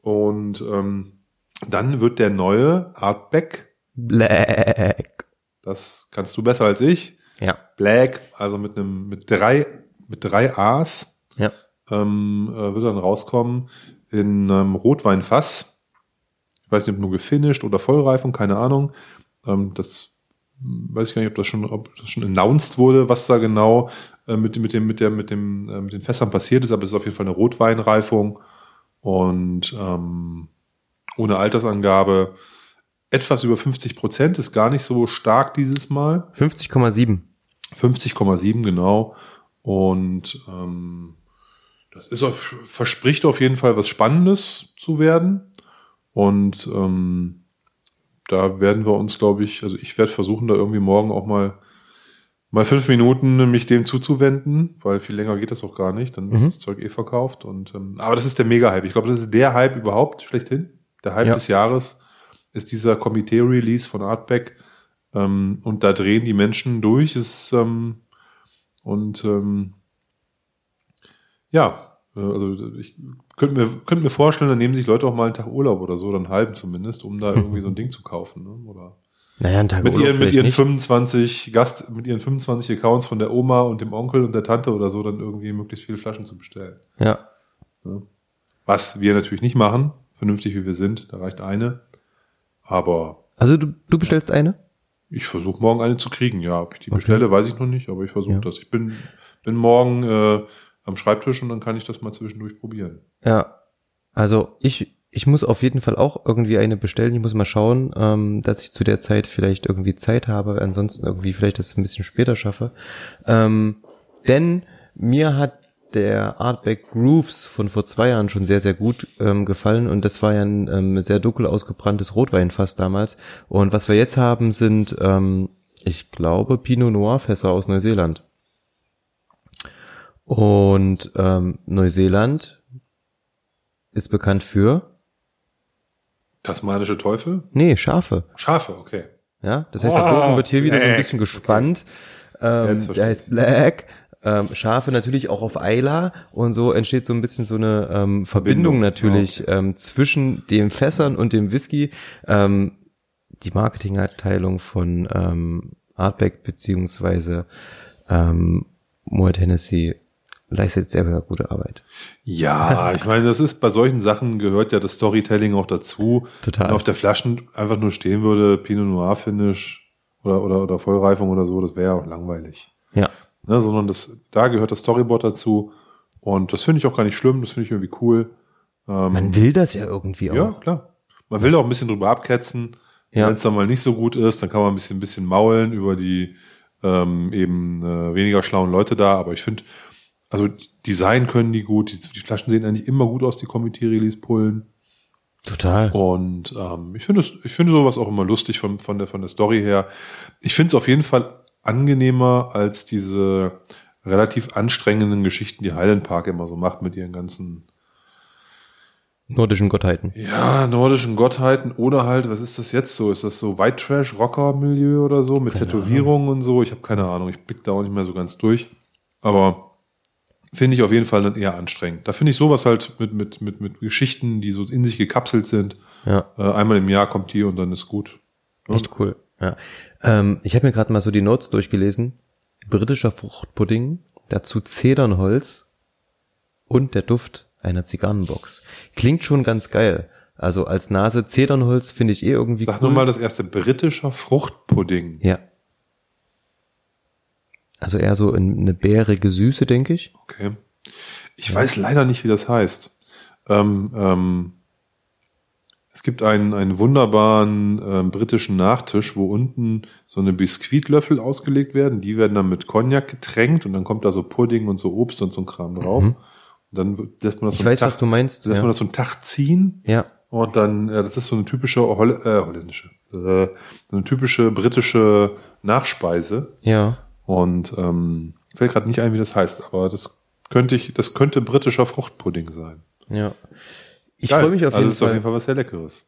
Und ähm, dann wird der neue Artback, Black. das kannst du besser als ich, Ja. Black, also mit einem mit drei mit drei A's, Ja. ähm, äh, wird dann rauskommen in einem Rotweinfass. Ich weiß nicht, ob nur gefinisht oder Vollreifung, keine Ahnung. Ähm, das weiß ich gar nicht, ob das schon, ob das schon announced wurde, was da genau äh, mit, dem- mit dem, mit der, mit dem, äh, mit den Fässern passiert ist, aber es ist auf jeden Fall eine Rotweinreifung und ähm, ohne Altersangabe. Etwas über 50 Prozent ist gar nicht so stark dieses Mal. 50,7. 50,7 genau. Und ähm, das ist auf, verspricht auf jeden Fall was Spannendes zu werden. Und ähm, da werden wir uns, glaube ich, also ich werde versuchen, da irgendwie morgen auch mal mal fünf Minuten mich dem zuzuwenden, weil viel länger geht das auch gar nicht. Dann ist Mhm. das Zeug eh verkauft. Und ähm, aber das ist der Mega-Hype. Ich glaube, das ist der Hype überhaupt schlechthin. Der Hype Ja. des Jahres ist dieser Komitee-Release von Artback. Ähm, und da drehen die Menschen durch. Es, ähm, und ähm, ja, äh, also ich könnte mir, könnte mir vorstellen, dann nehmen sich Leute auch mal einen Tag Urlaub oder so, einen halben zumindest, um da irgendwie so ein Ding zu kaufen. Ne? Oder Naja, ein Tag mit Urlaub ihren, mit ihren nicht. 25 Gast, mit ihren 25 Accounts von der Oma und dem Onkel und der Tante oder so, dann irgendwie möglichst viele Flaschen zu bestellen. Ja. Was wir natürlich nicht machen, vernünftig wie wir sind, da reicht eine. Aber Also du, du bestellst eine? ich versuche morgen eine zu kriegen, ja. Ob ich die Okay. bestelle, weiß ich noch nicht, aber ich versuche Ja. das. Ich bin, bin morgen äh, am Schreibtisch und dann kann ich das mal zwischendurch probieren. Ja. Also ich, ich muss auf jeden Fall auch irgendwie eine bestellen. Ich muss mal schauen, ähm, dass ich zu der Zeit vielleicht irgendwie Zeit habe. Ansonsten irgendwie vielleicht das ein bisschen später schaffe. Ähm, denn mir hat der Artback Grooves von vor zwei Jahren schon sehr, sehr gut ähm, gefallen und das war ja ein ähm, sehr dunkel ausgebranntes Rotweinfass damals. Und was wir jetzt haben, sind, ähm, ich glaube, Pinot Noir Fässer aus Neuseeland. Und ähm, Neuseeland ist bekannt für, Tasmanische Teufel? nee, Schafe. Schafe, okay. Ja, das heißt, der Oh, Bogen wird hier wieder so ein Black. bisschen gespannt. Ähm, Jetzt verstehe der heißt Black. Ähm, Schafe natürlich auch auf Eila und so entsteht so ein bisschen so eine ähm, Verbindung Verbindung, natürlich ähm, zwischen den Fässern und dem Whisky. Ähm, die Marketingabteilung von ähm, Artback beziehungsweise ähm, Moet Hennessy leistet sehr, sehr gute Arbeit. Ja, ich meine, das ist bei solchen Sachen gehört ja das Storytelling auch dazu. Total. Wenn auf der Flaschen einfach nur stehen würde, Pinot Noir Finish oder, oder, oder Vollreifung oder so, das wäre ja auch langweilig. Ja, Ne, sondern das, da gehört das Storyboard dazu. Und das finde ich auch gar nicht schlimm, das finde ich irgendwie cool. Ähm, man will das ja irgendwie auch. ja, klar. Man will auch ein bisschen drüber abketzen. Ja. Wenn es dann mal nicht so gut ist, dann kann man ein bisschen, ein bisschen maulen über die ähm, eben äh, weniger schlauen Leute da. Aber ich finde, also Design können die gut. Die, die Flaschen sehen eigentlich immer gut aus, die Committee-Release-Pullen. Total. Und ähm, ich finde ich finde sowas auch immer lustig von, von, der, von der Story her. Ich finde es auf jeden Fall angenehmer als diese relativ anstrengenden Geschichten, die Highland Park immer so macht mit ihren ganzen Nordischen Gottheiten. Ja, nordischen Gottheiten oder halt, was ist das jetzt so? Ist das so White Trash Rocker Milieu oder so mit Keine Tätowierungen und so? Ich habe keine Ahnung, ich blick da auch nicht mehr so ganz durch. Aber finde ich auf jeden Fall dann eher anstrengend. Da finde ich sowas halt mit mit mit mit Geschichten, die so in sich gekapselt sind. Ja, Äh, einmal im Jahr kommt die und dann ist gut. echt cool. Ja. Ähm, ich habe mir gerade mal so die Notes durchgelesen. Britischer Fruchtpudding, dazu Zedernholz und der Duft einer Zigarrenbox. Klingt schon ganz geil. Also als Nase Zedernholz finde ich eh irgendwie Sag cool. nur mal das erste britischer Fruchtpudding. Ja. Also eher so in eine bärige Süße, denke ich. Okay. Ich weiß leider nicht, wie das heißt. Ähm, ähm, es gibt einen, einen wunderbaren ähm, britischen Nachtisch, wo unten so eine Biskuitlöffel ausgelegt werden. Die werden dann mit Cognac getränkt und dann kommt da so Pudding und so Obst und so ein Kram drauf. Und dann lässt man das Mhm. Ich so einen weiß, was du meinst. lässt man Ja. das so einen Tag ziehen ja. und dann, ja, das ist so eine typische Holl äh, holländische, äh, so eine typische britische Nachspeise. Ja. Und ähm, fällt gerade nicht ein, wie das heißt, aber das könnte ich, das könnte britischer Fruchtpudding sein. Ja. Ich freue mich auf also jeden das ist auf Fall. jeden Fall was sehr Leckeres.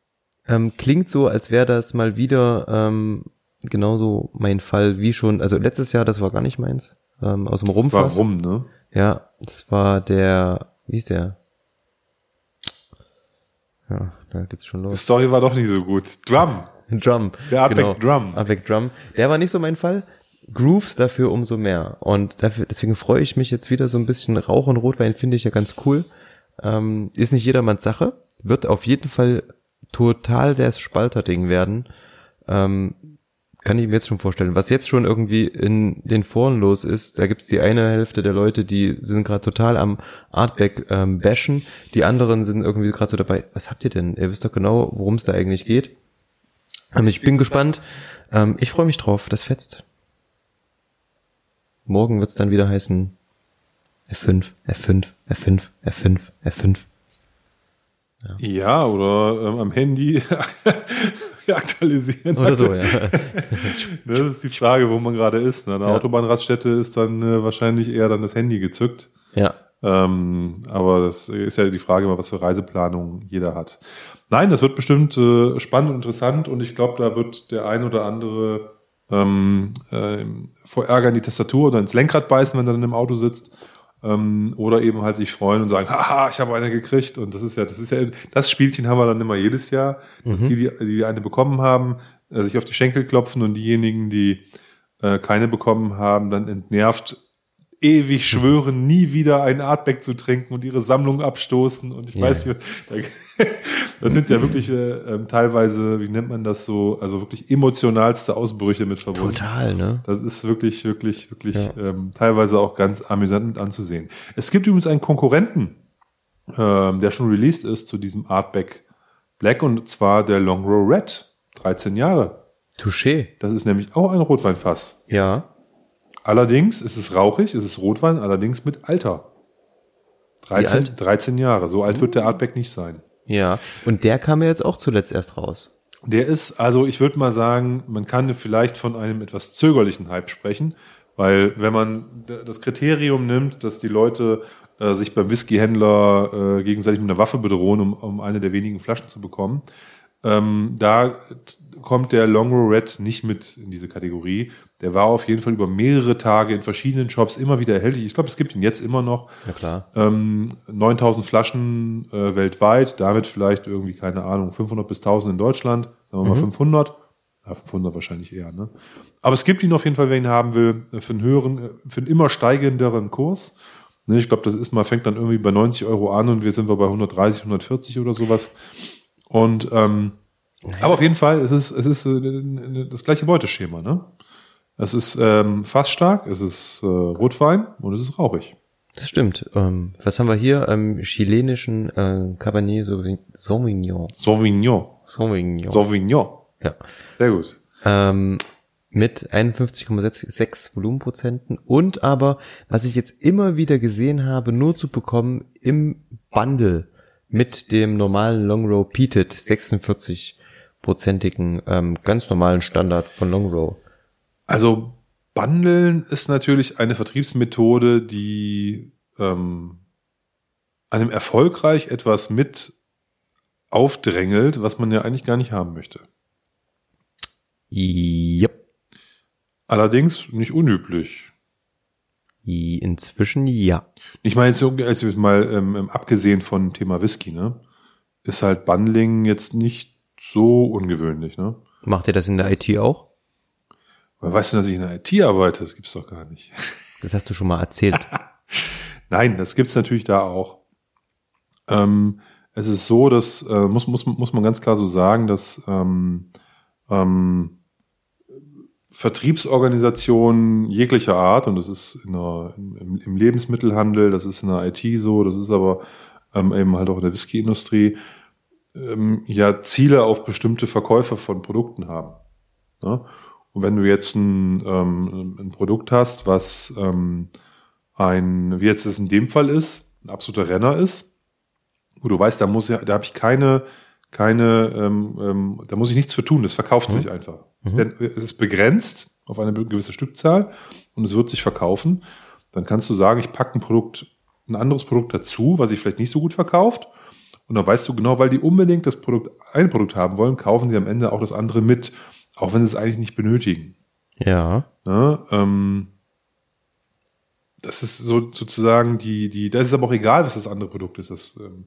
Ähm, klingt so, als wäre das mal wieder ähm, genauso mein Fall wie schon. Also letztes Jahr, das war gar nicht meins. Ähm, aus dem Rumpfass. Warum, ne? Ja, das war der, wie ist der? Ja, da geht's schon Die los. Story war doch nicht so gut. Drum. *laughs* Drum. Der Avec Drum. Avec Drum. Der war nicht so mein Fall. Grooves dafür umso mehr. Und dafür, deswegen freue ich mich jetzt wieder so ein bisschen Rauch und Rotwein finde ich ja ganz cool. Ähm, ist nicht jedermanns Sache. Wird auf jeden Fall total das Spalterding werden. Ähm, kann ich mir jetzt schon vorstellen. Was jetzt schon irgendwie in den Foren los ist, da gibt's die eine Hälfte der Leute, die sind gerade total am Artback ähm, bashen. Die anderen sind irgendwie gerade so dabei, was habt ihr denn? Ihr wisst doch genau, worum es da eigentlich geht. Ähm, ich bin gespannt. Ähm, ich freue mich drauf. Das fetzt. Morgen wird's dann wieder heißen F5, F5, F5, F5, F5. Ja, oder ähm, am Handy *laughs* aktualisieren. Oder so, ja. *laughs* Ne, das ist die Frage, wo man gerade ist. Ne? An der Ja. Autobahnraststätte ist dann äh, wahrscheinlich eher dann das Handy gezückt. Ja. Ähm, aber das ist ja die Frage, was für Reiseplanung jeder hat. Nein, das wird bestimmt äh, spannend und interessant und ich glaube, da wird der ein oder andere ähm, äh, vor Ärger in die Tastatur oder ins Lenkrad beißen, wenn er dann im Auto sitzt. Ähm, oder eben halt sich freuen und sagen, haha, ich habe eine gekriegt. Und das ist ja, das ist ja, das Spielchen haben wir dann immer jedes Jahr, dass die, die, die eine bekommen haben, äh, sich auf die Schenkel klopfen und diejenigen, die äh, keine bekommen haben, dann entnervt ewig schwören, nie wieder ein Artback zu trinken und ihre Sammlung abstoßen und ich Ja. weiß nicht, was- *laughs* das sind ja wirklich äh, ähm, teilweise, wie nennt man das so, also wirklich emotionalste Ausbrüche mit verbunden. Total, ne? Das ist wirklich, wirklich, wirklich Ja. ähm, teilweise auch ganz amüsant mit anzusehen. Es gibt übrigens einen Konkurrenten, ähm, der schon released ist zu diesem Artback Black und zwar der Long Row Red. 13 Jahre. Touché. Das ist nämlich auch ein Rotweinfass. Ja. Allerdings ist es rauchig, es ist Rotwein, allerdings mit Alter. 13, alt? 13 Jahre. So alt wird der Artback nicht sein. Ja. Und der kam ja jetzt auch zuletzt erst raus. Der ist, also ich würde mal sagen, man kann vielleicht von einem etwas zögerlichen Hype sprechen, weil wenn man das Kriterium nimmt, dass die Leute äh, sich beim Whiskyhändler äh, gegenseitig mit einer Waffe bedrohen, um, um eine der wenigen Flaschen zu bekommen, ähm, da kommt der Long Row Red nicht mit in diese Kategorie. Der war auf jeden Fall über mehrere Tage in verschiedenen Shops immer wieder erhältlich. Ich glaube, es gibt ihn jetzt immer noch. Ja klar. Ähm, 9000 Flaschen äh, weltweit, damit vielleicht irgendwie, keine Ahnung, 500 bis 1000 in Deutschland, sagen wir mal 500. Ja, 500 wahrscheinlich eher, ne? Aber es gibt ihn auf jeden Fall, wer ihn haben will, äh, für einen höheren, äh, für einen immer steigenderen Kurs. Ne, ich glaube, das ist mal, fängt dann irgendwie bei 90 Euro an und wir sind wir bei 130, 140 oder sowas. Und ähm, aber auf jeden Fall, es ist, es ist äh, das gleiche Beuteschema, ne? Es ist ähm, fast stark, es ist äh, Rotwein und es ist rauchig. Das stimmt. Ähm, was haben wir hier? Ähm, chilenischen äh, Cabernet Sauvignon. Sauvignon. Sauvignon. Sauvignon. Sauvignon. ja. Sehr gut. Ähm, mit 51,6 Volumenprozenten und aber, was ich jetzt immer wieder gesehen habe, nur zu bekommen im Bundle mit dem normalen Long Row Peated 46-prozentigen ähm, ganz normalen Standard von Long Row. Also Bundeln ist natürlich eine Vertriebsmethode, die ähm, einem erfolgreich etwas mit aufdrängelt, was man ja eigentlich gar nicht haben möchte. Yep. Allerdings nicht unüblich. Inzwischen ja. Ich meine jetzt, also mal ähm, abgesehen von Thema Whisky, ne, ist halt Bundling jetzt nicht so ungewöhnlich, ne? Macht ihr das in der IT auch? Weil weißt du, dass ich in der IT arbeite? Das gibt's doch gar nicht. *laughs* Das hast du schon mal erzählt. *laughs* Nein, das gibt's natürlich da auch. Ähm, es ist so, dass äh, muss muss muss man ganz klar so sagen, dass ähm, ähm, Vertriebsorganisationen jeglicher Art und das ist der, im, im Lebensmittelhandel, das ist in der IT so, das ist aber ähm, eben halt auch in der Whiskyindustrie ähm, ja Ziele auf bestimmte Verkäufe von Produkten haben. Ne? Und wenn du jetzt ein, ähm, ein Produkt hast, was ähm, ein, wie jetzt es in dem Fall ist, ein absoluter Renner ist, wo du weißt, da muss ja, da habe ich keine, keine, ähm, ähm, da muss ich nichts für tun, das verkauft mhm. sich einfach. Mhm. Es ist begrenzt auf eine gewisse Stückzahl und es wird sich verkaufen. Dann kannst du sagen, ich packe ein Produkt, ein anderes Produkt dazu, was sich vielleicht nicht so gut verkauft. Und dann weißt du genau, weil die unbedingt das Produkt, ein Produkt haben wollen, kaufen sie am Ende auch das andere mit, auch wenn sie es eigentlich nicht benötigen. Ja. ja ähm, das ist so sozusagen die, die, das ist aber auch egal, was das andere Produkt ist. Das ähm,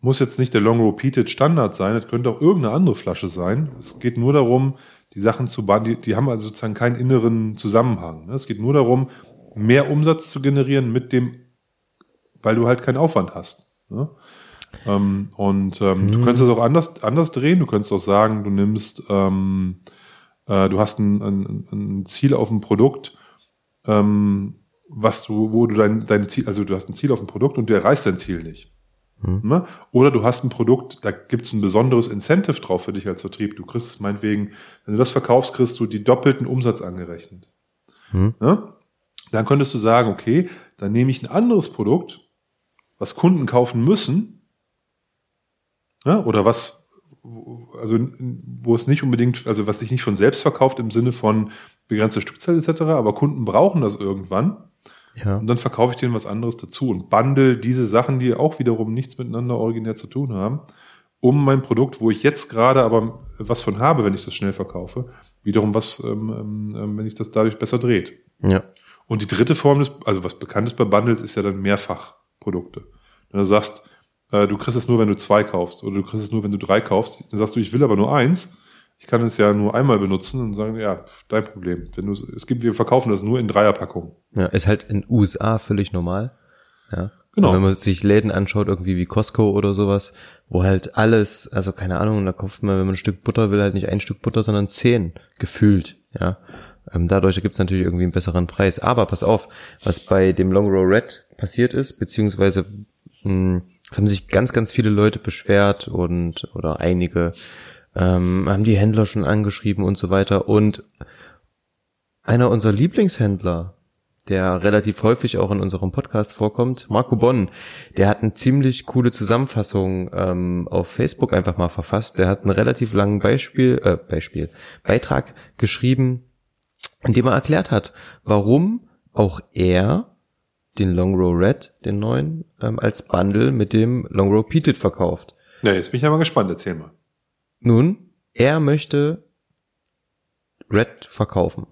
muss jetzt nicht der Long Repeated Standard sein, das könnte auch irgendeine andere Flasche sein. Es geht nur darum, die Sachen zu bauen, die, die haben also sozusagen keinen inneren Zusammenhang. Ne? Es geht nur darum, mehr Umsatz zu generieren mit dem, weil du halt keinen Aufwand hast. Ne? Ähm, und ähm, mhm. du könntest es auch anders, anders drehen. Du könntest auch sagen, du nimmst, ähm, äh, du hast ein, ein, ein Ziel auf dem Produkt, was du, wo du dein, dein Ziel, also du hast ein Ziel auf dem Produkt und du erreichst dein Ziel nicht. Mhm. Oder du hast ein Produkt, da gibt's ein besonderes Incentive drauf für dich als Vertrieb. Du kriegst meinetwegen, wenn du das verkaufst, kriegst du die doppelten Umsatz angerechnet. Mhm. Ja? Dann könntest du sagen, okay, dann nehme ich ein anderes Produkt, was Kunden kaufen müssen, ja, oder was, also wo es nicht unbedingt, also was sich nicht von selbst verkauft im Sinne von begrenzte Stückzahl etc., aber Kunden brauchen das irgendwann. Ja. Und dann verkaufe ich denen was anderes dazu und bundle diese Sachen, die auch wiederum nichts miteinander originär zu tun haben, um mein Produkt, wo ich jetzt gerade aber was von habe, wenn ich das schnell verkaufe, wiederum was, ähm, ähm, wenn ich das dadurch besser dreht. Ja. Und die dritte Form des, also was bekannt ist bei Bundles, ist ja dann Mehrfachprodukte. Wenn du sagst, äh, du kriegst es nur, wenn du zwei kaufst, oder du kriegst es nur, wenn du drei kaufst, dann sagst du, ich will aber nur eins, ich kann es ja nur einmal benutzen und sagen, ja, dein Problem. Wenn du es gibt, wir verkaufen das nur in Dreierpackungen. Ja, ist halt in USA völlig normal. Ja. Genau. Und wenn man sich Läden anschaut, irgendwie wie Costco oder sowas, wo halt alles, also keine Ahnung, da kauft man, wenn man ein Stück Butter will, halt nicht ein Stück Butter, sondern zehn, gefühlt, ja. Ähm, dadurch gibt's natürlich irgendwie einen besseren Preis. Aber pass auf, was bei dem Long Row Red passiert ist, beziehungsweise mh, hm, haben sich ganz, ganz viele Leute beschwert und oder einige ähm, haben die Händler schon angeschrieben und so weiter. Und einer unserer Lieblingshändler, der relativ häufig auch in unserem Podcast vorkommt, Marco Bonn, der hat eine ziemlich coole Zusammenfassung ähm, auf Facebook einfach mal verfasst. Der hat einen relativ langen Beispiel, äh, Beispiel, Beitrag geschrieben, in dem er erklärt hat, warum auch er den Long Row Red, den neuen, ähm, als Bundle mit dem Long Row Peated verkauft. Ja, jetzt bin ich aber gespannt, erzähl mal. Nun, er möchte Red verkaufen.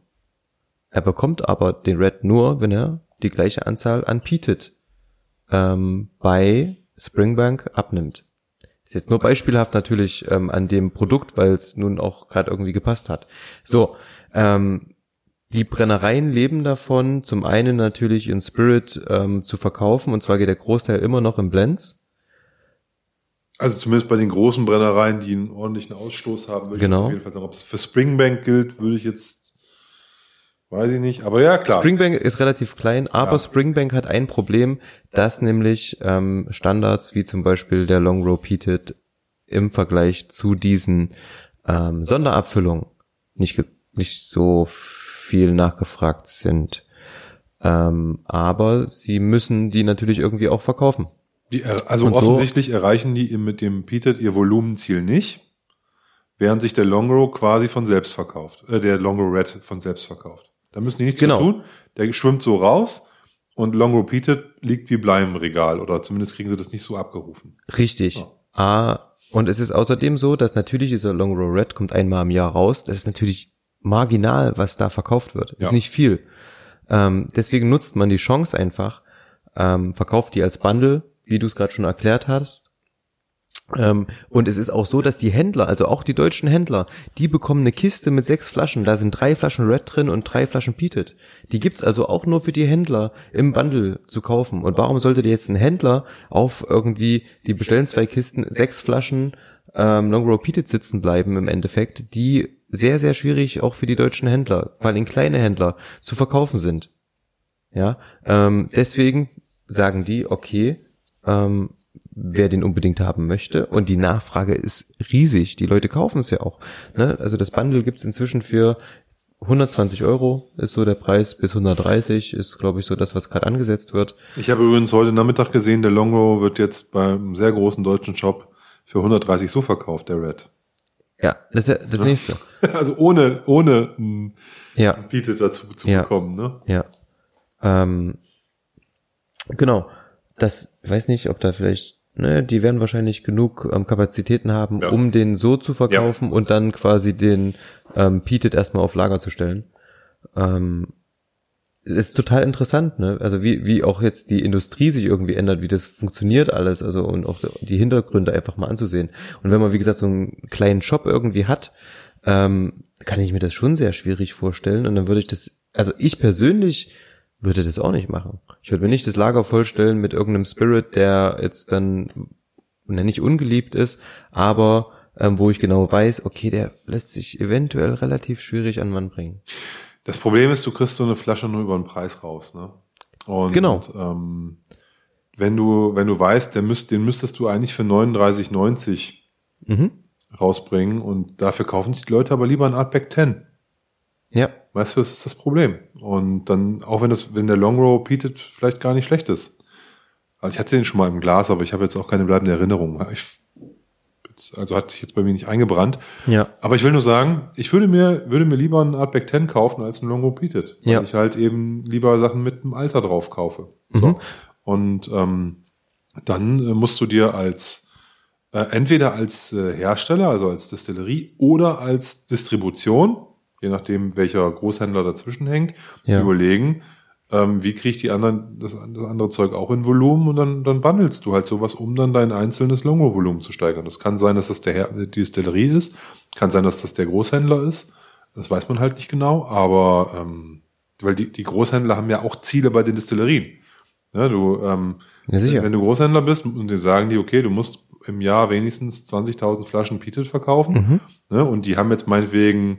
Er bekommt aber den Red nur, wenn er die gleiche Anzahl an Peated ähm, bei Springbank abnimmt. Ist jetzt nur beispielhaft natürlich ähm, an dem Produkt, weil es nun auch gerade irgendwie gepasst hat. So, ähm, die Brennereien leben davon, zum einen natürlich in Spirit ähm, zu verkaufen, und zwar geht der Großteil immer noch in Blends. Also zumindest bei den großen Brennereien, die einen ordentlichen Ausstoß haben, würde genau. ich auf jeden Fall sagen. Ob es für Springbank gilt, würde ich jetzt, weiß ich nicht. Aber ja, klar. Springbank ist relativ klein, aber ja. Springbank hat ein Problem, dass nämlich ähm, Standards wie zum Beispiel der Long Row Peated im Vergleich zu diesen ähm, Sonderabfüllungen nicht, nicht so viel nachgefragt sind. Ähm, aber sie müssen die natürlich irgendwie auch verkaufen. Die, also und offensichtlich so, erreichen die mit dem Peated ihr Volumenziel nicht, während sich der Longrow quasi von selbst verkauft, äh, der Longrow Red von selbst verkauft. Da müssen die nichts genau. tun. Der schwimmt so raus und Longrow Peated liegt wie Blei im Regal oder zumindest kriegen sie das nicht so abgerufen. Richtig. Ja. A, Und es ist außerdem so, dass natürlich dieser Long Row Red kommt einmal im Jahr raus. Das ist natürlich marginal, was da verkauft wird. Ist Ja. nicht viel. Ähm, deswegen nutzt man die Chance einfach, ähm, verkauft die als Bundle, wie du es gerade schon erklärt hast. Ähm, und es ist auch so, dass die Händler, also auch die deutschen Händler, die bekommen eine Kiste mit sechs Flaschen. Da sind drei Flaschen Red drin und drei Flaschen Peated. Die gibt's also auch nur für die Händler im Bundle zu kaufen. Und warum sollte dir jetzt ein Händler auf irgendwie, die bestellen zwei Kisten, sechs Flaschen ähm, Long Row Peated sitzen bleiben im Endeffekt, die sehr, sehr schwierig auch für die deutschen Händler, vor allem kleine Händler, zu verkaufen sind. Ja, ähm, deswegen sagen die, okay, ähm, wer den unbedingt haben möchte. Und die Nachfrage ist riesig. Die Leute kaufen es ja auch. Ne? Also das Bundle gibt's inzwischen für 120 Euro ist so der Preis, bis 130 ist, glaube ich, so das, was gerade angesetzt wird. Ich habe übrigens heute Nachmittag gesehen, der Longo wird jetzt beim sehr großen deutschen Shop für 130 so verkauft, der Red. Ja, das ist ja das nächste. *laughs* Also ohne, ohne ein Ja, Bietet dazu zu Ja. bekommen, ne? ja. Ähm, genau. Das, ich weiß nicht, ob da vielleicht, ne, die werden wahrscheinlich genug ähm, Kapazitäten haben, Ja. um den so zu verkaufen und dann quasi den ähm, Peated erstmal auf Lager zu stellen. Ähm, ist total interessant, ne? Also wie, wie auch jetzt die Industrie sich irgendwie ändert, wie das funktioniert alles, also und auch die Hintergründe einfach mal anzusehen. Und wenn man, wie gesagt, so einen kleinen Shop irgendwie hat, ähm, kann ich mir das schon sehr schwierig vorstellen. Und dann würde ich das, also ich persönlich würde das auch nicht machen. Ich würde mir nicht das Lager vollstellen mit irgendeinem Spirit, der jetzt dann nicht ungeliebt ist, aber ähm, wo ich genau weiß, okay, der lässt sich eventuell relativ schwierig an Mann bringen. Das Problem ist, du kriegst so eine Flasche nur über den Preis raus, ne? Und, Genau. Ähm, wenn du, wenn du weißt, der müsst, den müsstest du eigentlich für 39,90 Mhm. rausbringen und dafür kaufen sich die Leute aber lieber ein Artback 10. Ja, Weißt du, das ist das Problem. Und dann, auch wenn das, wenn der Long Row Peated vielleicht gar nicht schlecht ist. Also ich hatte den schon mal im Glas, aber ich habe jetzt auch keine bleibende Erinnerung. Ich, also hat sich jetzt bei mir nicht eingebrannt. ja, Aber ich will nur sagen, ich würde mir, würde mir lieber einen Artback 10 kaufen als einen Longo Peated. Weil Ja. ich halt eben lieber Sachen mit einem Alter drauf kaufe. So. Mhm. Und ähm, dann äh, musst du dir als äh, entweder als äh, Hersteller, also als Distillerie oder als Distribution, je nachdem welcher Großhändler dazwischen hängt, Ja. überlegen, ähm, wie kriege ich die anderen, das, das andere Zeug auch in Volumen und dann, dann bandelst du halt sowas, um dann dein einzelnes Longo-Volumen zu steigern. Das kann sein, dass das der Her die Distillerie ist, kann sein, dass das der Großhändler ist. Das weiß man halt nicht genau, aber ähm, weil die, die Großhändler haben ja auch Ziele bei den Distillerien. Ja, du, ähm, Ja, wenn du Großhändler bist und dir sagen die, okay, du musst im Jahr wenigstens 20.000 Flaschen Peated verkaufen, ne, und die haben jetzt meinetwegen,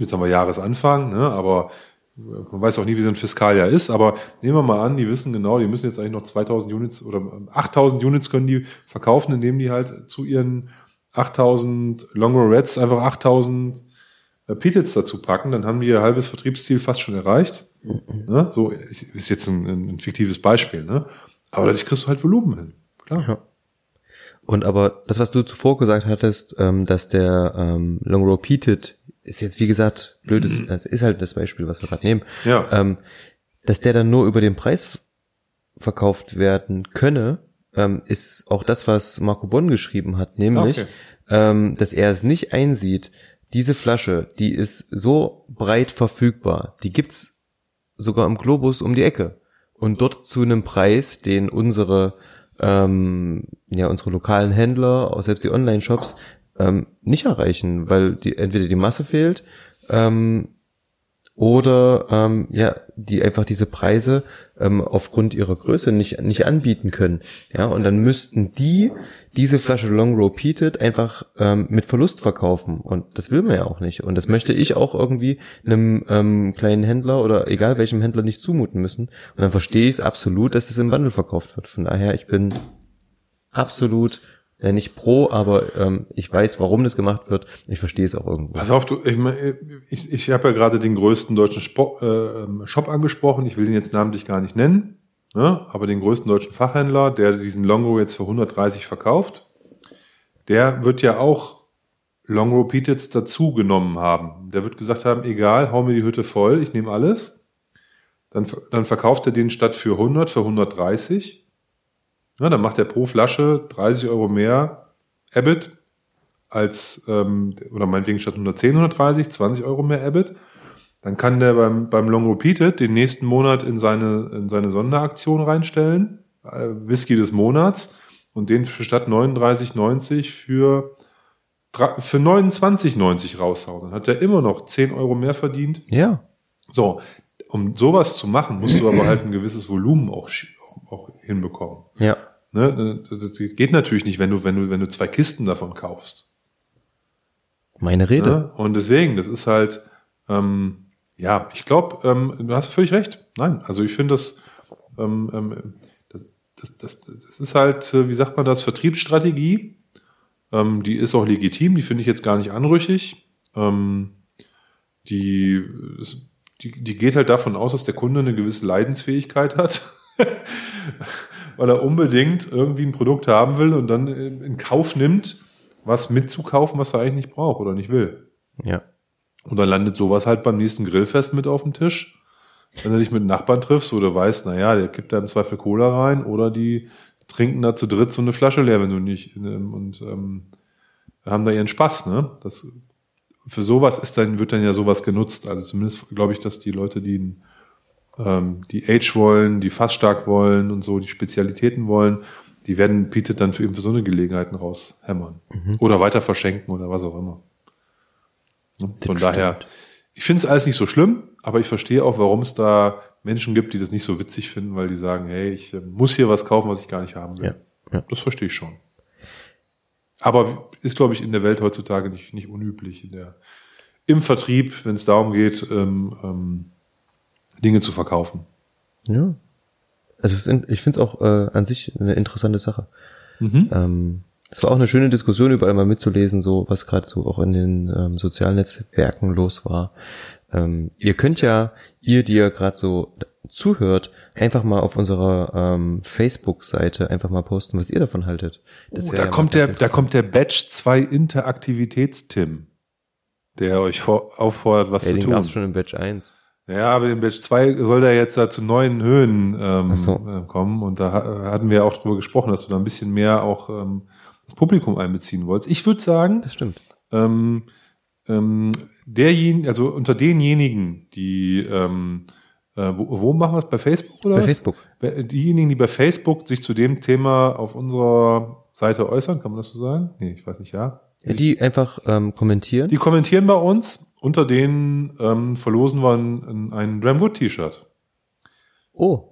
jetzt haben wir Jahresanfang, ne, aber man weiß auch nie, wie so ein Fiskaljahr ist, aber nehmen wir mal an, die wissen genau, die müssen jetzt eigentlich noch 2000 Units oder 8000 Units können die verkaufen, indem die halt zu ihren 8000 Longo Reds einfach 8000 äh, Petits dazu packen, dann haben die ihr halbes Vertriebsziel fast schon erreicht. Ne? So ist jetzt ein, ein fiktives Beispiel, ne? Aber dadurch kriegst du halt Volumen hin. Klar. Ja. Und aber das, was du zuvor gesagt hattest, ähm, dass der ähm, Long Row Peated ist jetzt wie gesagt blödes, das ist halt das Beispiel, was wir gerade nehmen, Ja. ähm, dass der dann nur über den Preis verkauft werden könne, ähm, ist auch das, was Marco Bonn geschrieben hat, nämlich, Okay. ähm, dass er es nicht einsieht. Diese Flasche, die ist so breit verfügbar, die gibt's sogar im Globus um die Ecke und dort zu einem Preis, den unsere ähm, ja unsere lokalen Händler, auch selbst die Online-Shops ähm, nicht erreichen, weil die entweder die Masse fehlt ähm, oder ähm, ja die einfach diese Preise ähm, aufgrund ihrer Größe nicht nicht anbieten können. Ja und dann müssten die diese Flasche Long Row Peated einfach ähm, mit Verlust verkaufen und das will man ja auch nicht und das möchte ich auch irgendwie einem ähm, kleinen Händler oder egal welchem Händler nicht zumuten müssen und dann verstehe ich es absolut, dass das im Wandel verkauft wird. Von daher ich bin absolut ja, nicht pro, aber ähm, ich weiß, warum das gemacht wird. Ich verstehe es auch irgendwo. Pass auf, du, ich, ich, ich habe ja gerade den größten deutschen Spo äh, Shop angesprochen. Ich will den jetzt namentlich gar nicht nennen, ne? aber den größten deutschen Fachhändler, der diesen Longo jetzt für 130 verkauft, der wird ja auch Longo Petits dazu genommen haben. Der wird gesagt haben, egal, hau mir die Hütte voll, ich nehme alles. Dann, dann verkauft er den statt für 100 für 130. Ja, dann macht er pro Flasche 30 Euro mehr Abbott als, ähm, oder meinetwegen statt 110, 130, 20 Euro mehr Abbott. Dann kann der beim, beim Long Repeated den nächsten Monat in seine, in seine Sonderaktion reinstellen. Äh, Whisky des Monats. Und den statt 39,90 für, für 29,90 raushauen. Dann hat er immer noch 10 Euro mehr verdient. Ja. So, um sowas zu machen, musst du aber halt ein gewisses Volumen auch, auch hinbekommen. Ja. Ne? Das geht natürlich nicht, wenn du, wenn du, wenn du zwei Kisten davon kaufst. Meine Rede. Ne? Und deswegen, das ist halt, ähm, ja, ich glaube, ähm, du hast völlig recht. Nein, also ich finde das, ähm, ähm, das, das, das, das ist halt, äh, wie sagt man das, Vertriebsstrategie. Ähm, die ist auch legitim, die finde ich jetzt gar nicht anrüchig. Ähm, die, die, die geht halt davon aus, dass der Kunde eine gewisse Leidensfähigkeit hat. *laughs* Weil er unbedingt irgendwie ein Produkt haben will und dann in in Kauf nimmt, was mitzukaufen, was er eigentlich nicht braucht oder nicht will. Ja. Und dann landet sowas halt beim nächsten Grillfest mit auf dem Tisch. Wenn du dich mit Nachbarn triffst, wo du weißt, naja, der kippt da im Zweifel Cola rein oder die trinken da zu dritt so eine Flasche leer, wenn du nicht, und ähm, haben da ihren Spaß, ne? Das, für sowas ist dann, wird dann ja sowas genutzt. Also zumindest glaube ich, dass die Leute, die, ähm, die Age wollen, die fast stark wollen und so, die Spezialitäten wollen, die werden bietet dann für eben für so eine Gelegenheiten raushämmern. Oder weiter verschenken oder was auch immer. Von daher, ich finde es alles nicht so schlimm, aber ich verstehe auch, warum es da Menschen gibt, die das nicht so witzig finden, weil die sagen, hey, ich äh, muss hier was kaufen, was ich gar nicht haben will. Ja, ja. Das verstehe ich schon. Aber ist, glaube ich, in der Welt heutzutage nicht, nicht unüblich. In der, Im Vertrieb, wenn es darum geht, ähm, ähm, Dinge zu verkaufen. Ja. Also ich finde es auch äh, an sich eine interessante Sache. Ähm, es war auch eine schöne Diskussion, überall mal mitzulesen, so was gerade so auch in den ähm, sozialen Netzwerken los war. Ähm, ihr könnt ja, ihr, die ja gerade so zuhört, einfach mal auf unserer ähm, Facebook-Seite einfach mal posten, was ihr davon haltet. Oh, da ja kommt der, da kommt der Batch 2 Interaktivitäts-Tim, der euch vor, auffordert, was Ey, zu den tun. gab's schon im Batch 1. Ja, aber den Batch 2 soll der jetzt da zu neuen Höhen ähm, so. äh, kommen. Und da ha- hatten wir auch drüber gesprochen, dass du da ein bisschen mehr auch ähm, das Publikum einbeziehen wolltest. Ich würde sagen, Das stimmt. ähm, ähm, derjenige, also unter denjenigen, die ähm, äh, wo, wo machen wir es? Bei Facebook oder Bei was? Facebook. Diejenigen, die bei Facebook sich zu dem Thema auf unserer Seite äußern, kann man das so sagen? Nee, ich weiß nicht, ja. Ja, die einfach ähm, kommentieren. Die kommentieren bei uns. Unter denen ähm, verlosen wir ein, ein Dramwood T-Shirt. oh,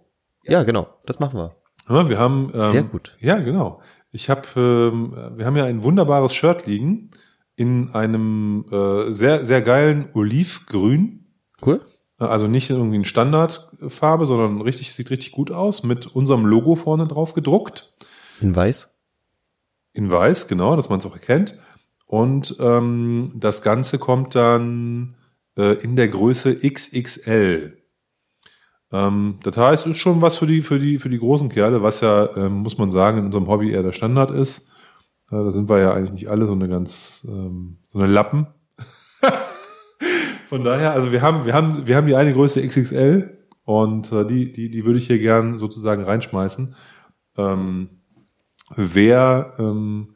ja, genau, das machen wir. Ja, wir haben ähm, Sehr gut. Ja, genau. Ich habe, ähm, wir haben ja ein wunderbares Shirt liegen in einem äh, sehr sehr geilen Olivgrün. Cool. Also nicht irgendwie eine Standardfarbe, sondern richtig sieht richtig gut aus mit unserem Logo vorne drauf gedruckt In weiß. in Weiß, genau, dass man es auch erkennt. Und ähm, das Ganze kommt dann äh, in der Größe XXL. Ähm, das heißt, es ist schon was für die, für die, für die großen Kerle, was ja, ähm, muss man sagen, in unserem Hobby eher der Standard ist. Äh, da sind wir ja eigentlich nicht alle so eine ganz, ähm, so eine Lappen. *laughs* Von daher, also wir haben, wir haben, wir haben die eine Größe XXL und äh, die, die, die würde ich hier gern sozusagen reinschmeißen. Ähm, wer ähm,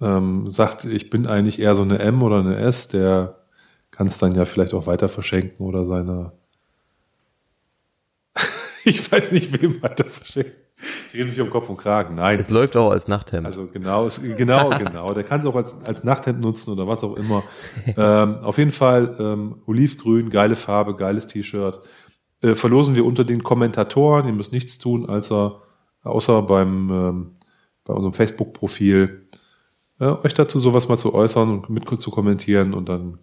ähm, sagt, ich bin eigentlich eher so eine M oder eine S, der kann es dann ja vielleicht auch weiter verschenken oder seine *laughs* ich weiß nicht, wem weiter verschenken. Ich rede mich um Kopf und Kragen. Nein. Es läuft auch als Nachthemd. Also genau, es, genau, *laughs* genau. Der kann es auch als, als Nachthemd nutzen oder was auch immer. ähm, auf jeden Fall ähm, Olivgrün, geile Farbe, geiles T-Shirt. Äh, verlosen wir unter den Kommentatoren. Ihr müsst nichts tun, als er, außer beim ähm, bei unserem Facebook-Profil äh, euch dazu sowas mal zu äußern und mit kurz zu kommentieren und dann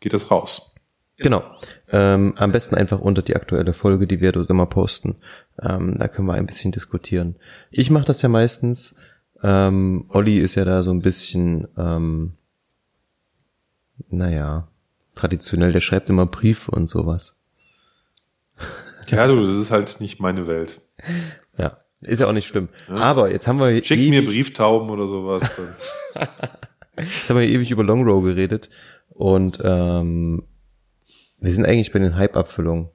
geht das raus. Genau. Ähm, am besten einfach unter die aktuelle Folge, die wir dort immer posten. Ähm, da können wir ein bisschen diskutieren. Ich mache das ja meistens. Ähm, Olli ist ja da so ein bisschen, ähm, naja, traditionell. Der schreibt immer Briefe und sowas. Ja, du, das ist halt nicht meine Welt. Ja, ist ja auch nicht schlimm. Aber jetzt haben wir Schick ewig, mir Brieftauben oder sowas. *laughs* Jetzt haben wir ewig über Long Row geredet und ähm, wir sind eigentlich bei den Hype-Abfüllungen.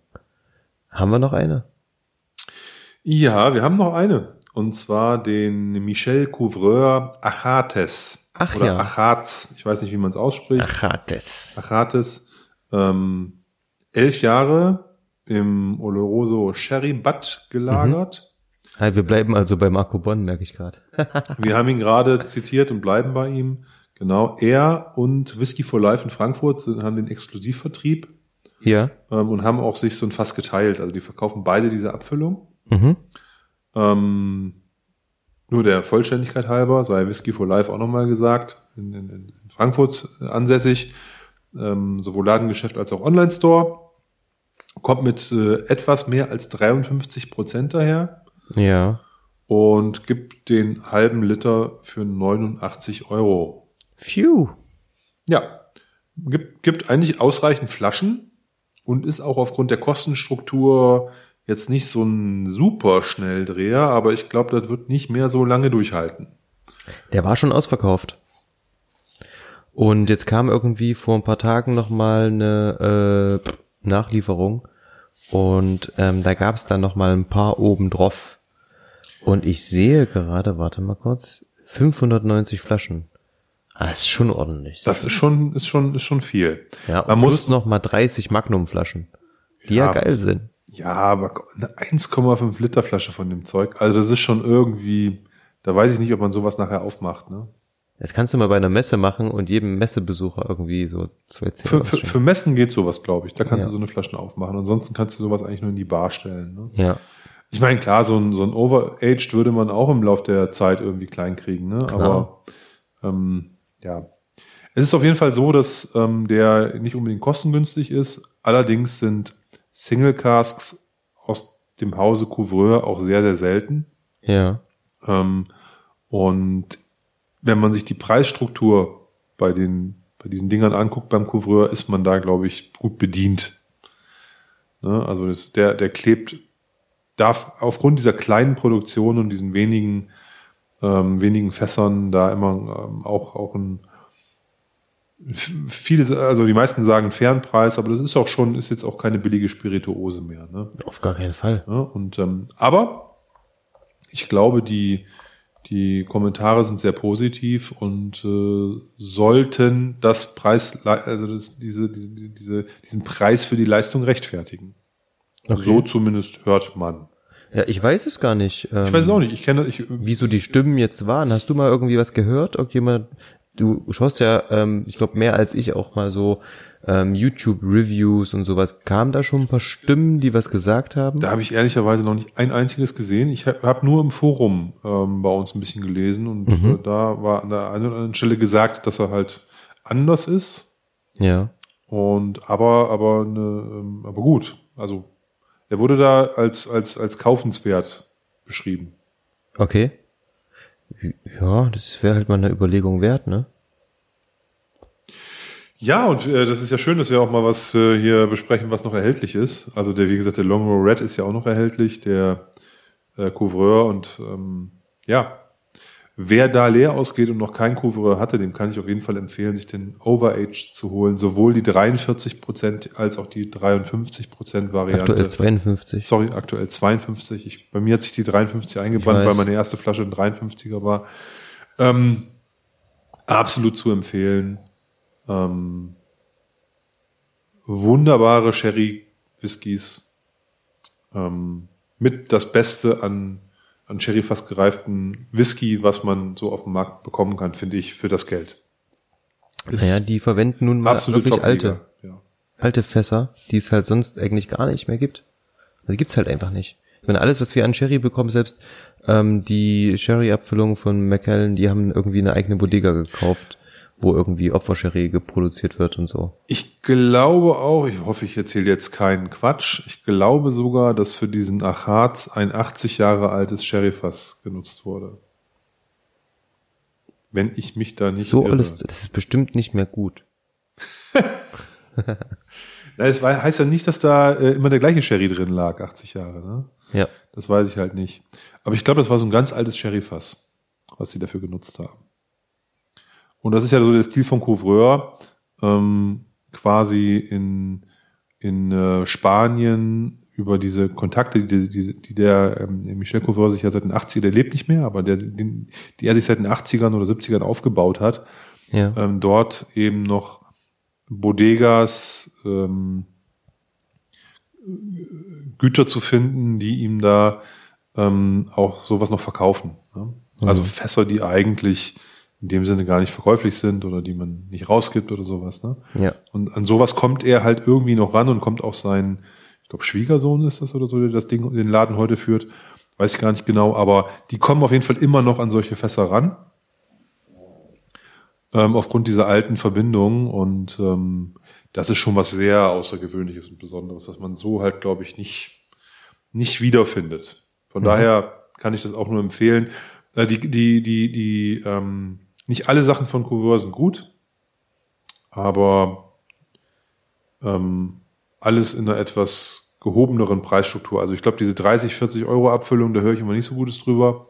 Haben wir noch eine? Ja, wir haben noch eine. Und zwar den Michel Couvreur Achates. Ach oder ja. Achatz, ich weiß nicht, wie man es ausspricht. Achates. Achates, ähm, elf Jahre im Oloroso Sherry Butt gelagert. Hi, wir bleiben also bei Marco Bonn, merke ich gerade. *laughs* Wir haben ihn gerade zitiert und bleiben bei ihm. Genau, er und Whisky for Life in Frankfurt haben den Exklusivvertrieb Ja. ähm, und haben auch sich so ein Fass geteilt. Also die verkaufen beide diese Abfüllung. Mhm. Ähm, nur der Vollständigkeit halber sei Whisky for Life auch nochmal gesagt, in, in, in Frankfurt ansässig, ähm, sowohl Ladengeschäft als auch Online-Store. Kommt mit äh, etwas mehr als 53 Prozent daher Ja. und gibt den halben Liter für 89 Euro. Phew. Ja, gibt, gibt eigentlich ausreichend Flaschen und ist auch aufgrund der Kostenstruktur jetzt nicht so ein super Schnelldreher, aber ich glaube, das wird nicht mehr so lange durchhalten. Der war schon ausverkauft. Und jetzt kam irgendwie vor ein paar Tagen nochmal eine äh, Nachlieferung. Und ähm, da gab es dann nochmal ein paar oben drauf. Und ich sehe gerade, warte mal kurz, 590 Flaschen. Ah, ist schon ordentlich. Das ist schon, ist schon, ist schon viel. ja, man muss noch mal 30 Magnum-Flaschen, die ja. Ja. geil sind. Ja, aber eine 1,5 Liter Flasche von dem Zeug, also das ist schon irgendwie, da weiß ich nicht, ob man sowas nachher aufmacht, ne? Das kannst du mal bei einer Messe machen und jedem Messebesucher irgendwie so zwei Zehn Für, für, für Messen geht sowas, glaube ich. Da kannst Ja. du so eine Flaschen aufmachen. Ansonsten kannst du sowas eigentlich nur in die Bar stellen. Ne? Ja, Ich meine, klar, so ein, so ein Overaged würde man auch im Lauf der Zeit irgendwie klein kriegen, ne? Aber ähm, ja. Es ist auf jeden Fall so, dass ähm, der nicht unbedingt kostengünstig ist. Allerdings sind Single Casks aus dem Hause Couvreur auch sehr, sehr selten. ja, Ähm, und wenn man sich die Preisstruktur bei den bei diesen Dingern anguckt beim Couvreur, ist man da, glaube ich, gut bedient. Ne? Also das, der, der klebt, darf aufgrund dieser kleinen Produktion und diesen wenigen, ähm, wenigen Fässern da immer ähm, auch, auch ein viele, also die meisten sagen fairen Preis, aber das ist auch schon, ist jetzt auch keine billige Spirituose mehr. Ne? auf gar keinen Fall. Ja, und ähm, aber ich glaube, die die Kommentare sind sehr positiv und äh, sollten das Preis, also das, diese, diese, diese, diesen Preis für die Leistung rechtfertigen. Okay. So zumindest hört man. Ja, ich weiß es gar nicht. Ähm, Ich weiß es auch nicht. Ich kenne, ich, Wieso die Stimmen jetzt waren? Hast du mal irgendwie was gehört? Irgendjemand? Du schaust ja, ähm, ich glaube mehr als ich auch mal so ähm, YouTube-Reviews und sowas. Kamen da schon ein paar Stimmen, die was gesagt haben? da habe ich ehrlicherweise noch nicht ein einziges gesehen. Ich habe hab nur im Forum ähm, bei uns ein bisschen gelesen und Mhm. äh, da war an der einen oder anderen Stelle gesagt, dass er halt anders ist. Ja. Und aber, aber, ne, ähm, aber gut. Also er wurde da als, als, als kaufenswert beschrieben. Okay. Ja, das wäre halt mal eine Überlegung wert, ne? Ja, und äh, das ist ja schön, dass wir auch mal was äh, hier besprechen, was noch erhältlich ist. Also der, wie gesagt, der Long Row Red ist ja auch noch erhältlich, der äh, Couvreur und ähm, ja, wer da leer ausgeht und noch kein Couvreur hatte, dem kann ich auf jeden Fall empfehlen, sich den Overage zu holen. Sowohl die 43 Prozent als auch die 53 Prozent Variante. Aktuell 52. Sorry, aktuell 52. Ich, bei mir hat sich die 53 eingebrannt, weil meine erste Flasche ein 53er war. Ähm, absolut zu empfehlen. Ähm, wunderbare Sherry-Whiskys. Ähm, mit das Beste an, an Sherry fast gereiften Whisky, was man so auf dem Markt bekommen kann, finde ich, für das Geld. Ist Naja, die verwenden nun mal wirklich alte, Ja. alte Fässer, die es halt sonst eigentlich gar nicht mehr gibt. Also die gibt's halt einfach nicht. Ich meine, alles, was wir an Sherry bekommen, selbst ähm, die Sherry-Abfüllung von Macallan, die haben irgendwie eine eigene Bodega gekauft, wo irgendwie Opfer-Sherry geproduziert wird und so. Ich glaube auch, ich hoffe, ich erzähle jetzt keinen Quatsch. Ich glaube sogar, dass für diesen Achatz ein 80 Jahre altes Sherryfass genutzt wurde. Wenn ich mich da nicht so irre. alles, das ist bestimmt nicht mehr gut. *laughs* Es war, heißt ja nicht, dass da äh, immer der gleiche Sherry drin lag, 80 Jahre. Ne? Ja. Das weiß ich halt nicht. Aber ich glaube, das war so ein ganz altes Sherryfass, was sie dafür genutzt haben. Und das ist ja so der Stil von Couvreur, ähm, quasi in, in äh, Spanien über diese Kontakte, die, die, die der ähm, Michel Couvreur sich ja seit den 80ern, der lebt nicht mehr, aber der, den, die er sich seit den 80ern oder 70ern aufgebaut hat, Ja. ähm, dort eben noch Bodegas, ähm, Güter zu finden, die ihm da ähm, auch sowas noch verkaufen. Ne? Also Fässer, die eigentlich in dem Sinne gar nicht verkäuflich sind oder die man nicht rausgibt oder sowas. Ne? Ja. Und an sowas kommt er halt irgendwie noch ran und kommt auch sein, ich glaube Schwiegersohn ist das oder so, der das Ding, den Laden heute führt. Weiß ich gar nicht genau, aber die kommen auf jeden Fall immer noch an solche Fässer ran. Ähm, aufgrund dieser alten Verbindungen und ähm, das ist schon was sehr Außergewöhnliches und Besonderes, dass man so halt, glaube ich, nicht, nicht wiederfindet. Von daher kann ich das auch nur empfehlen. Äh, die, die, die, die, ähm, nicht alle Sachen von Couvreur sind gut, aber ähm, alles in einer etwas gehobeneren Preisstruktur. Also ich glaube, diese 30, 40 Euro Abfüllung, da höre ich immer nicht so Gutes drüber.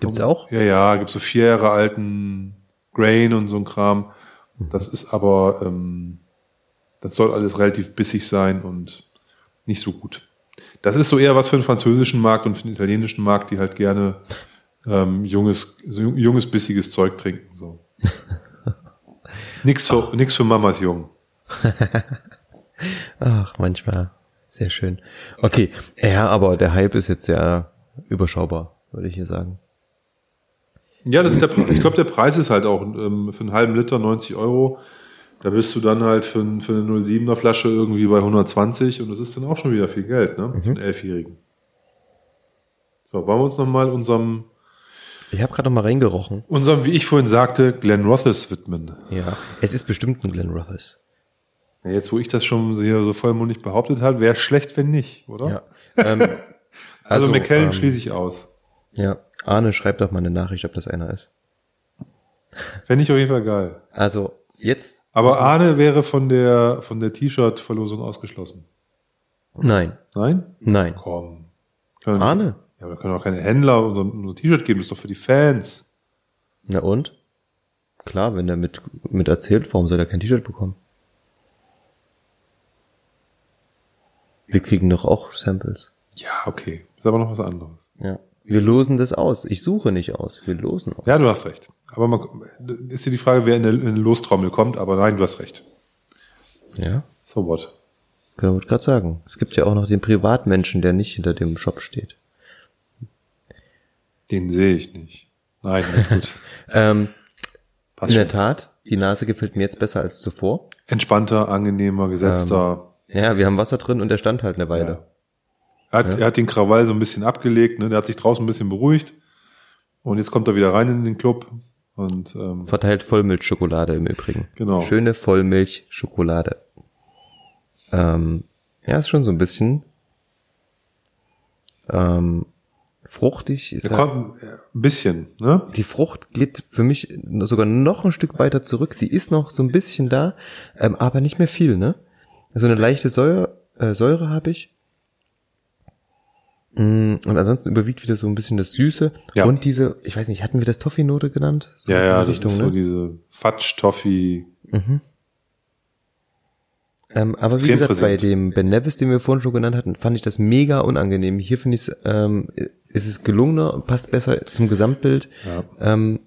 Gibt's auch? Ja, ja, gibt so vier Jahre alten Grain und so ein Kram. Das ist aber, ähm, das soll alles relativ bissig sein und nicht so gut. Das ist so eher was für den französischen Markt und für den italienischen Markt, die halt gerne ähm, junges, junges, bissiges Zeug trinken. So. nix, für, nix für Mamas Jung. *laughs* Ach, manchmal. Sehr schön. Okay, ja, aber der Hype ist jetzt ja überschaubar, würde ich hier sagen. Ja, das ist der, ich glaube, der Preis ist halt auch ähm, für einen halben Liter 90 Euro. Da bist du dann halt für, für eine 07er Flasche irgendwie bei 120 und das ist dann auch schon wieder viel Geld, ne? Für einen Elfjährigen. So, wollen wir uns nochmal unserem, Ich habe gerade noch mal reingerochen. unserem, wie ich vorhin sagte, Glenn Rothes widmen. Ja, es ist bestimmt ein Glen Rothes. Jetzt, wo ich das schon hier so vollmundig behauptet habe, wäre schlecht, wenn nicht, oder? Ja. *laughs* Ähm, Also, McKellen ähm, schließe ich aus. Ja, Arne, schreib doch mal eine Nachricht, ob das einer ist. Fände ich auf jeden Fall geil. Also, jetzt? Aber Arne wäre von der, von der T-Shirt-Verlosung ausgeschlossen. Nein. Nein? Nein. Komm. Arne? Ja, aber wir können auch keine Händler unser, unser T-Shirt geben, das ist doch für die Fans. Na und? Klar, wenn der mit, mit erzählt, warum soll er kein T-Shirt bekommen? Wir kriegen doch auch Samples. Ja, okay. Ist aber noch was anderes. Ja. Wir losen das aus. Ich suche nicht aus. Wir losen aus. Ja, du hast recht. Aber man, ist dir die Frage, wer in eine Lostrommel kommt, aber nein, du hast recht. Ja. So what? Genau, wollte gerade sagen. Es gibt ja auch noch den Privatmenschen, der nicht hinter dem Shop steht. Den sehe ich nicht. Nein, alles gut. *laughs* Ähm, Passt in der schon. Tat, die Nase gefällt mir jetzt besser als zuvor. Entspannter, angenehmer, gesetzter. Ja, wir haben Wasser drin und der stand halt eine Weile. Ja. Er, hat, er hat den Krawall so ein bisschen abgelegt, ne? der hat sich draußen ein bisschen beruhigt. Und jetzt kommt er wieder rein in den Club. Und ähm, Verteilt Vollmilchschokolade im Übrigen. Genau. Schöne Vollmilchschokolade. Ähm, ja, ist schon so ein bisschen ähm, fruchtig. Ist er halt, kommt äh, ein bisschen, ne? die Frucht geht für mich sogar noch ein Stück weiter zurück. Sie ist noch so ein bisschen da, ähm, aber nicht mehr viel, ne? So eine leichte Säure, äh, Säure habe ich. Mm, Und ansonsten überwiegt wieder so ein bisschen das Süße Ja. und diese, ich weiß nicht, hatten wir das Toffee-Note genannt? So ja, ja, die das ist so ne? diese Fatsch-Toffee. Ähm, aber wie gesagt, bei präsent. dem Ben Nevis, den wir vorhin schon genannt hatten, fand ich das mega unangenehm. Hier finde ich es, ähm, ist es gelungener, passt besser zum Gesamtbild. Ja. Ähm,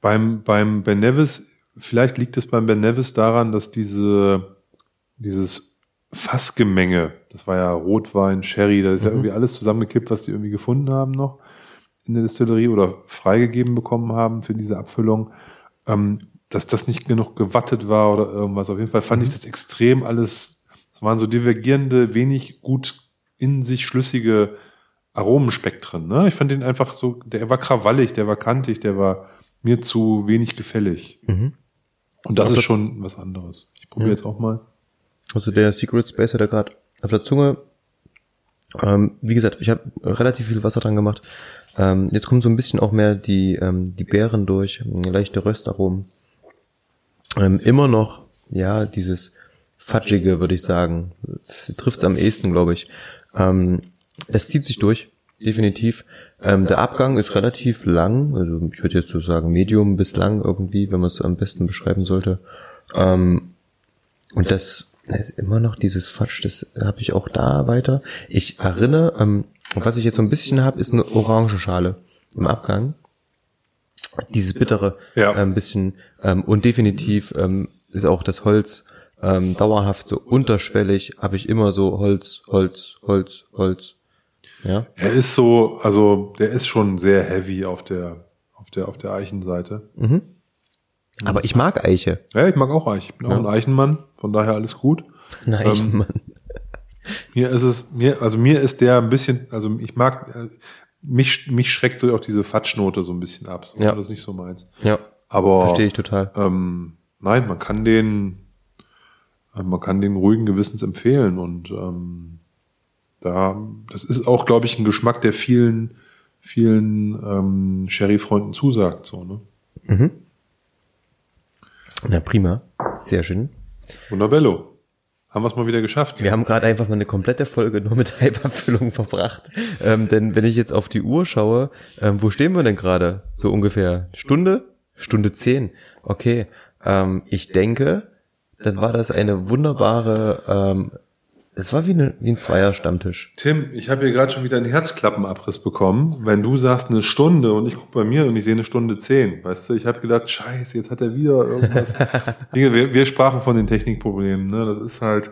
Beim, beim Ben Nevis, vielleicht liegt es beim Ben Nevis daran, dass diese, dieses Fassgemenge, das war ja Rotwein, Sherry, da ist ja irgendwie alles zusammengekippt, was die irgendwie gefunden haben noch in der Distillerie oder freigegeben bekommen haben für diese Abfüllung, ähm, dass das nicht genug gewattet war oder irgendwas. Auf jeden Fall fand ich das extrem alles, es waren so divergierende, wenig gut in sich schlüssige Aromenspektren. Ne? Ich fand den einfach so, der war krawallig, der war kantig, der war mir zu wenig gefällig. Mhm. Und das Aber- ist schon was anderes. Ich probiere jetzt auch mal. also der Secret Space hat er gerade auf der Zunge. Ähm, wie gesagt, ich habe relativ viel Wasser dran gemacht. Ähm, jetzt kommen so ein bisschen auch mehr die, ähm, die Beeren durch, leichte Röstaromen. Ähm, immer noch, ja, dieses Fudgige, würde ich sagen. Das trifft's am ehesten, glaube ich. Ähm, es zieht sich durch, definitiv. Ähm, der Abgang ist relativ lang, also ich würde jetzt so sagen Medium bis lang irgendwie, wenn man es am besten beschreiben sollte. Ähm, und das Da ist immer noch dieses Fatsch, das habe ich auch da weiter. Ich erinnere, ähm, was ich jetzt so ein bisschen habe, ist eine Orangenschale im Abgang. Dieses bittere, Ja. ein bisschen ähm, und definitiv ähm, ist auch das Holz ähm, dauerhaft so unterschwellig. Habe ich immer so Holz, Holz, Holz, Holz. Ja, Er ist so, also der ist schon sehr heavy auf der, auf der, auf der Eichenseite. aber ich mag Eiche. Ja, ich mag auch Eich. Ich bin auch ein Eichenmann, von daher alles gut. Nein, Mann. Mir ist es, mir, also mir ist der ein bisschen, also ich mag, mich, mich schreckt so auch diese Fatschnote so ein bisschen ab. So, Ja. Das ist nicht so meins. Ja, Aber verstehe ich total. ähm, nein, man kann den, äh, man kann den ruhigen Gewissens empfehlen und ähm, da, das ist auch, glaube ich, ein Geschmack, der vielen, vielen ähm, Sherry-Freunden zusagt. So, ne? Na prima, sehr schön. Wunderbello. Haben wir es mal wieder geschafft. Wir haben gerade einfach mal eine komplette Folge nur mit *laughs* Hyperfüllung verbracht. Ähm, denn wenn ich jetzt auf die Uhr schaue, ähm, wo stehen wir denn gerade? So ungefähr Stunde? Stunde zehn. Okay. Ähm, ich denke, dann war das eine wunderbare, ähm, es war wie, eine, wie ein Zweier-Stammtisch. Tim, ich habe hier gerade schon wieder einen Herzklappenabriss bekommen. Wenn du sagst eine Stunde und ich gucke bei mir und ich sehe eine Stunde zehn, weißt du, ich habe gedacht, scheiße, jetzt hat er wieder irgendwas. *laughs* Wir, wir sprachen von den Technikproblemen, ne? Das ist halt.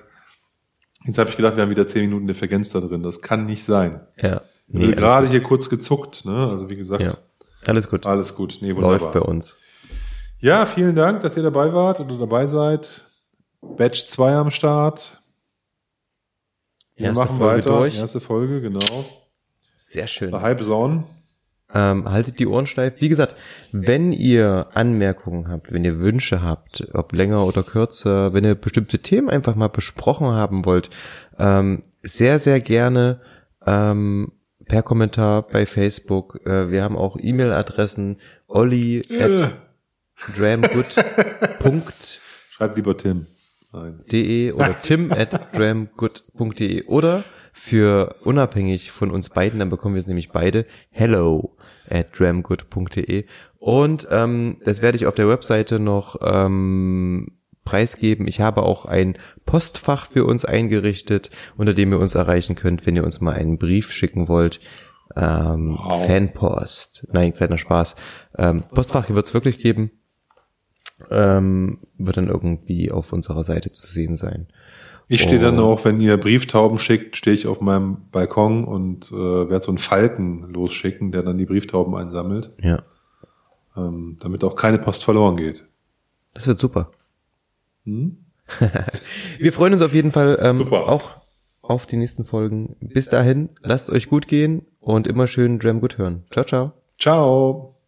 Jetzt habe ich gedacht, wir haben wieder zehn Minuten Differenz da drin. Das kann nicht sein. Ja. Nee, alles, gerade hier kurz gezuckt, ne? Also wie gesagt, ja. alles gut. alles gut. Nee, wunderbar. Läuft bei uns. Ja, vielen Dank, dass ihr dabei wart oder dabei seid. Batch 2 am Start. Wir Erste machen Folge weiter. durch. Erste Folge, genau. Sehr schön. Halb Saun. Ähm, haltet die Ohren steif. Wie gesagt, wenn ihr Anmerkungen habt, wenn ihr Wünsche habt, ob länger oder kürzer, wenn ihr bestimmte Themen einfach mal besprochen haben wollt, ähm, sehr, sehr gerne ähm, per Kommentar bei Facebook. Äh, wir haben auch E-Mail-Adressen olli at *laughs* Schreibt lieber Tim. Nein. oder tim at dramgood.de oder für unabhängig von uns beiden, dann bekommen wir es nämlich beide, hello at dramgood.de und ähm, das werde ich auf der Webseite noch ähm, preisgeben. Ich habe auch ein Postfach für uns eingerichtet, unter dem ihr uns erreichen könnt, wenn ihr uns mal einen Brief schicken wollt. Ähm, Wow. Fanpost. Nein, kleiner Spaß. Ähm, Postfach wird es wirklich geben ähm, wird dann irgendwie auf unserer Seite zu sehen sein. Ich stehe dann auch, wenn ihr Brieftauben schickt, stehe ich auf meinem Balkon und äh, werde so einen Falken losschicken, der dann die Brieftauben einsammelt, Ja, ähm, damit auch keine Post verloren geht. das wird super. *laughs* Wir freuen uns auf jeden Fall ähm, Super. auch auf die nächsten Folgen. Bis dahin, lasst es euch gut gehen und immer schön Dram gut hören. Ciao, ciao. Ciao.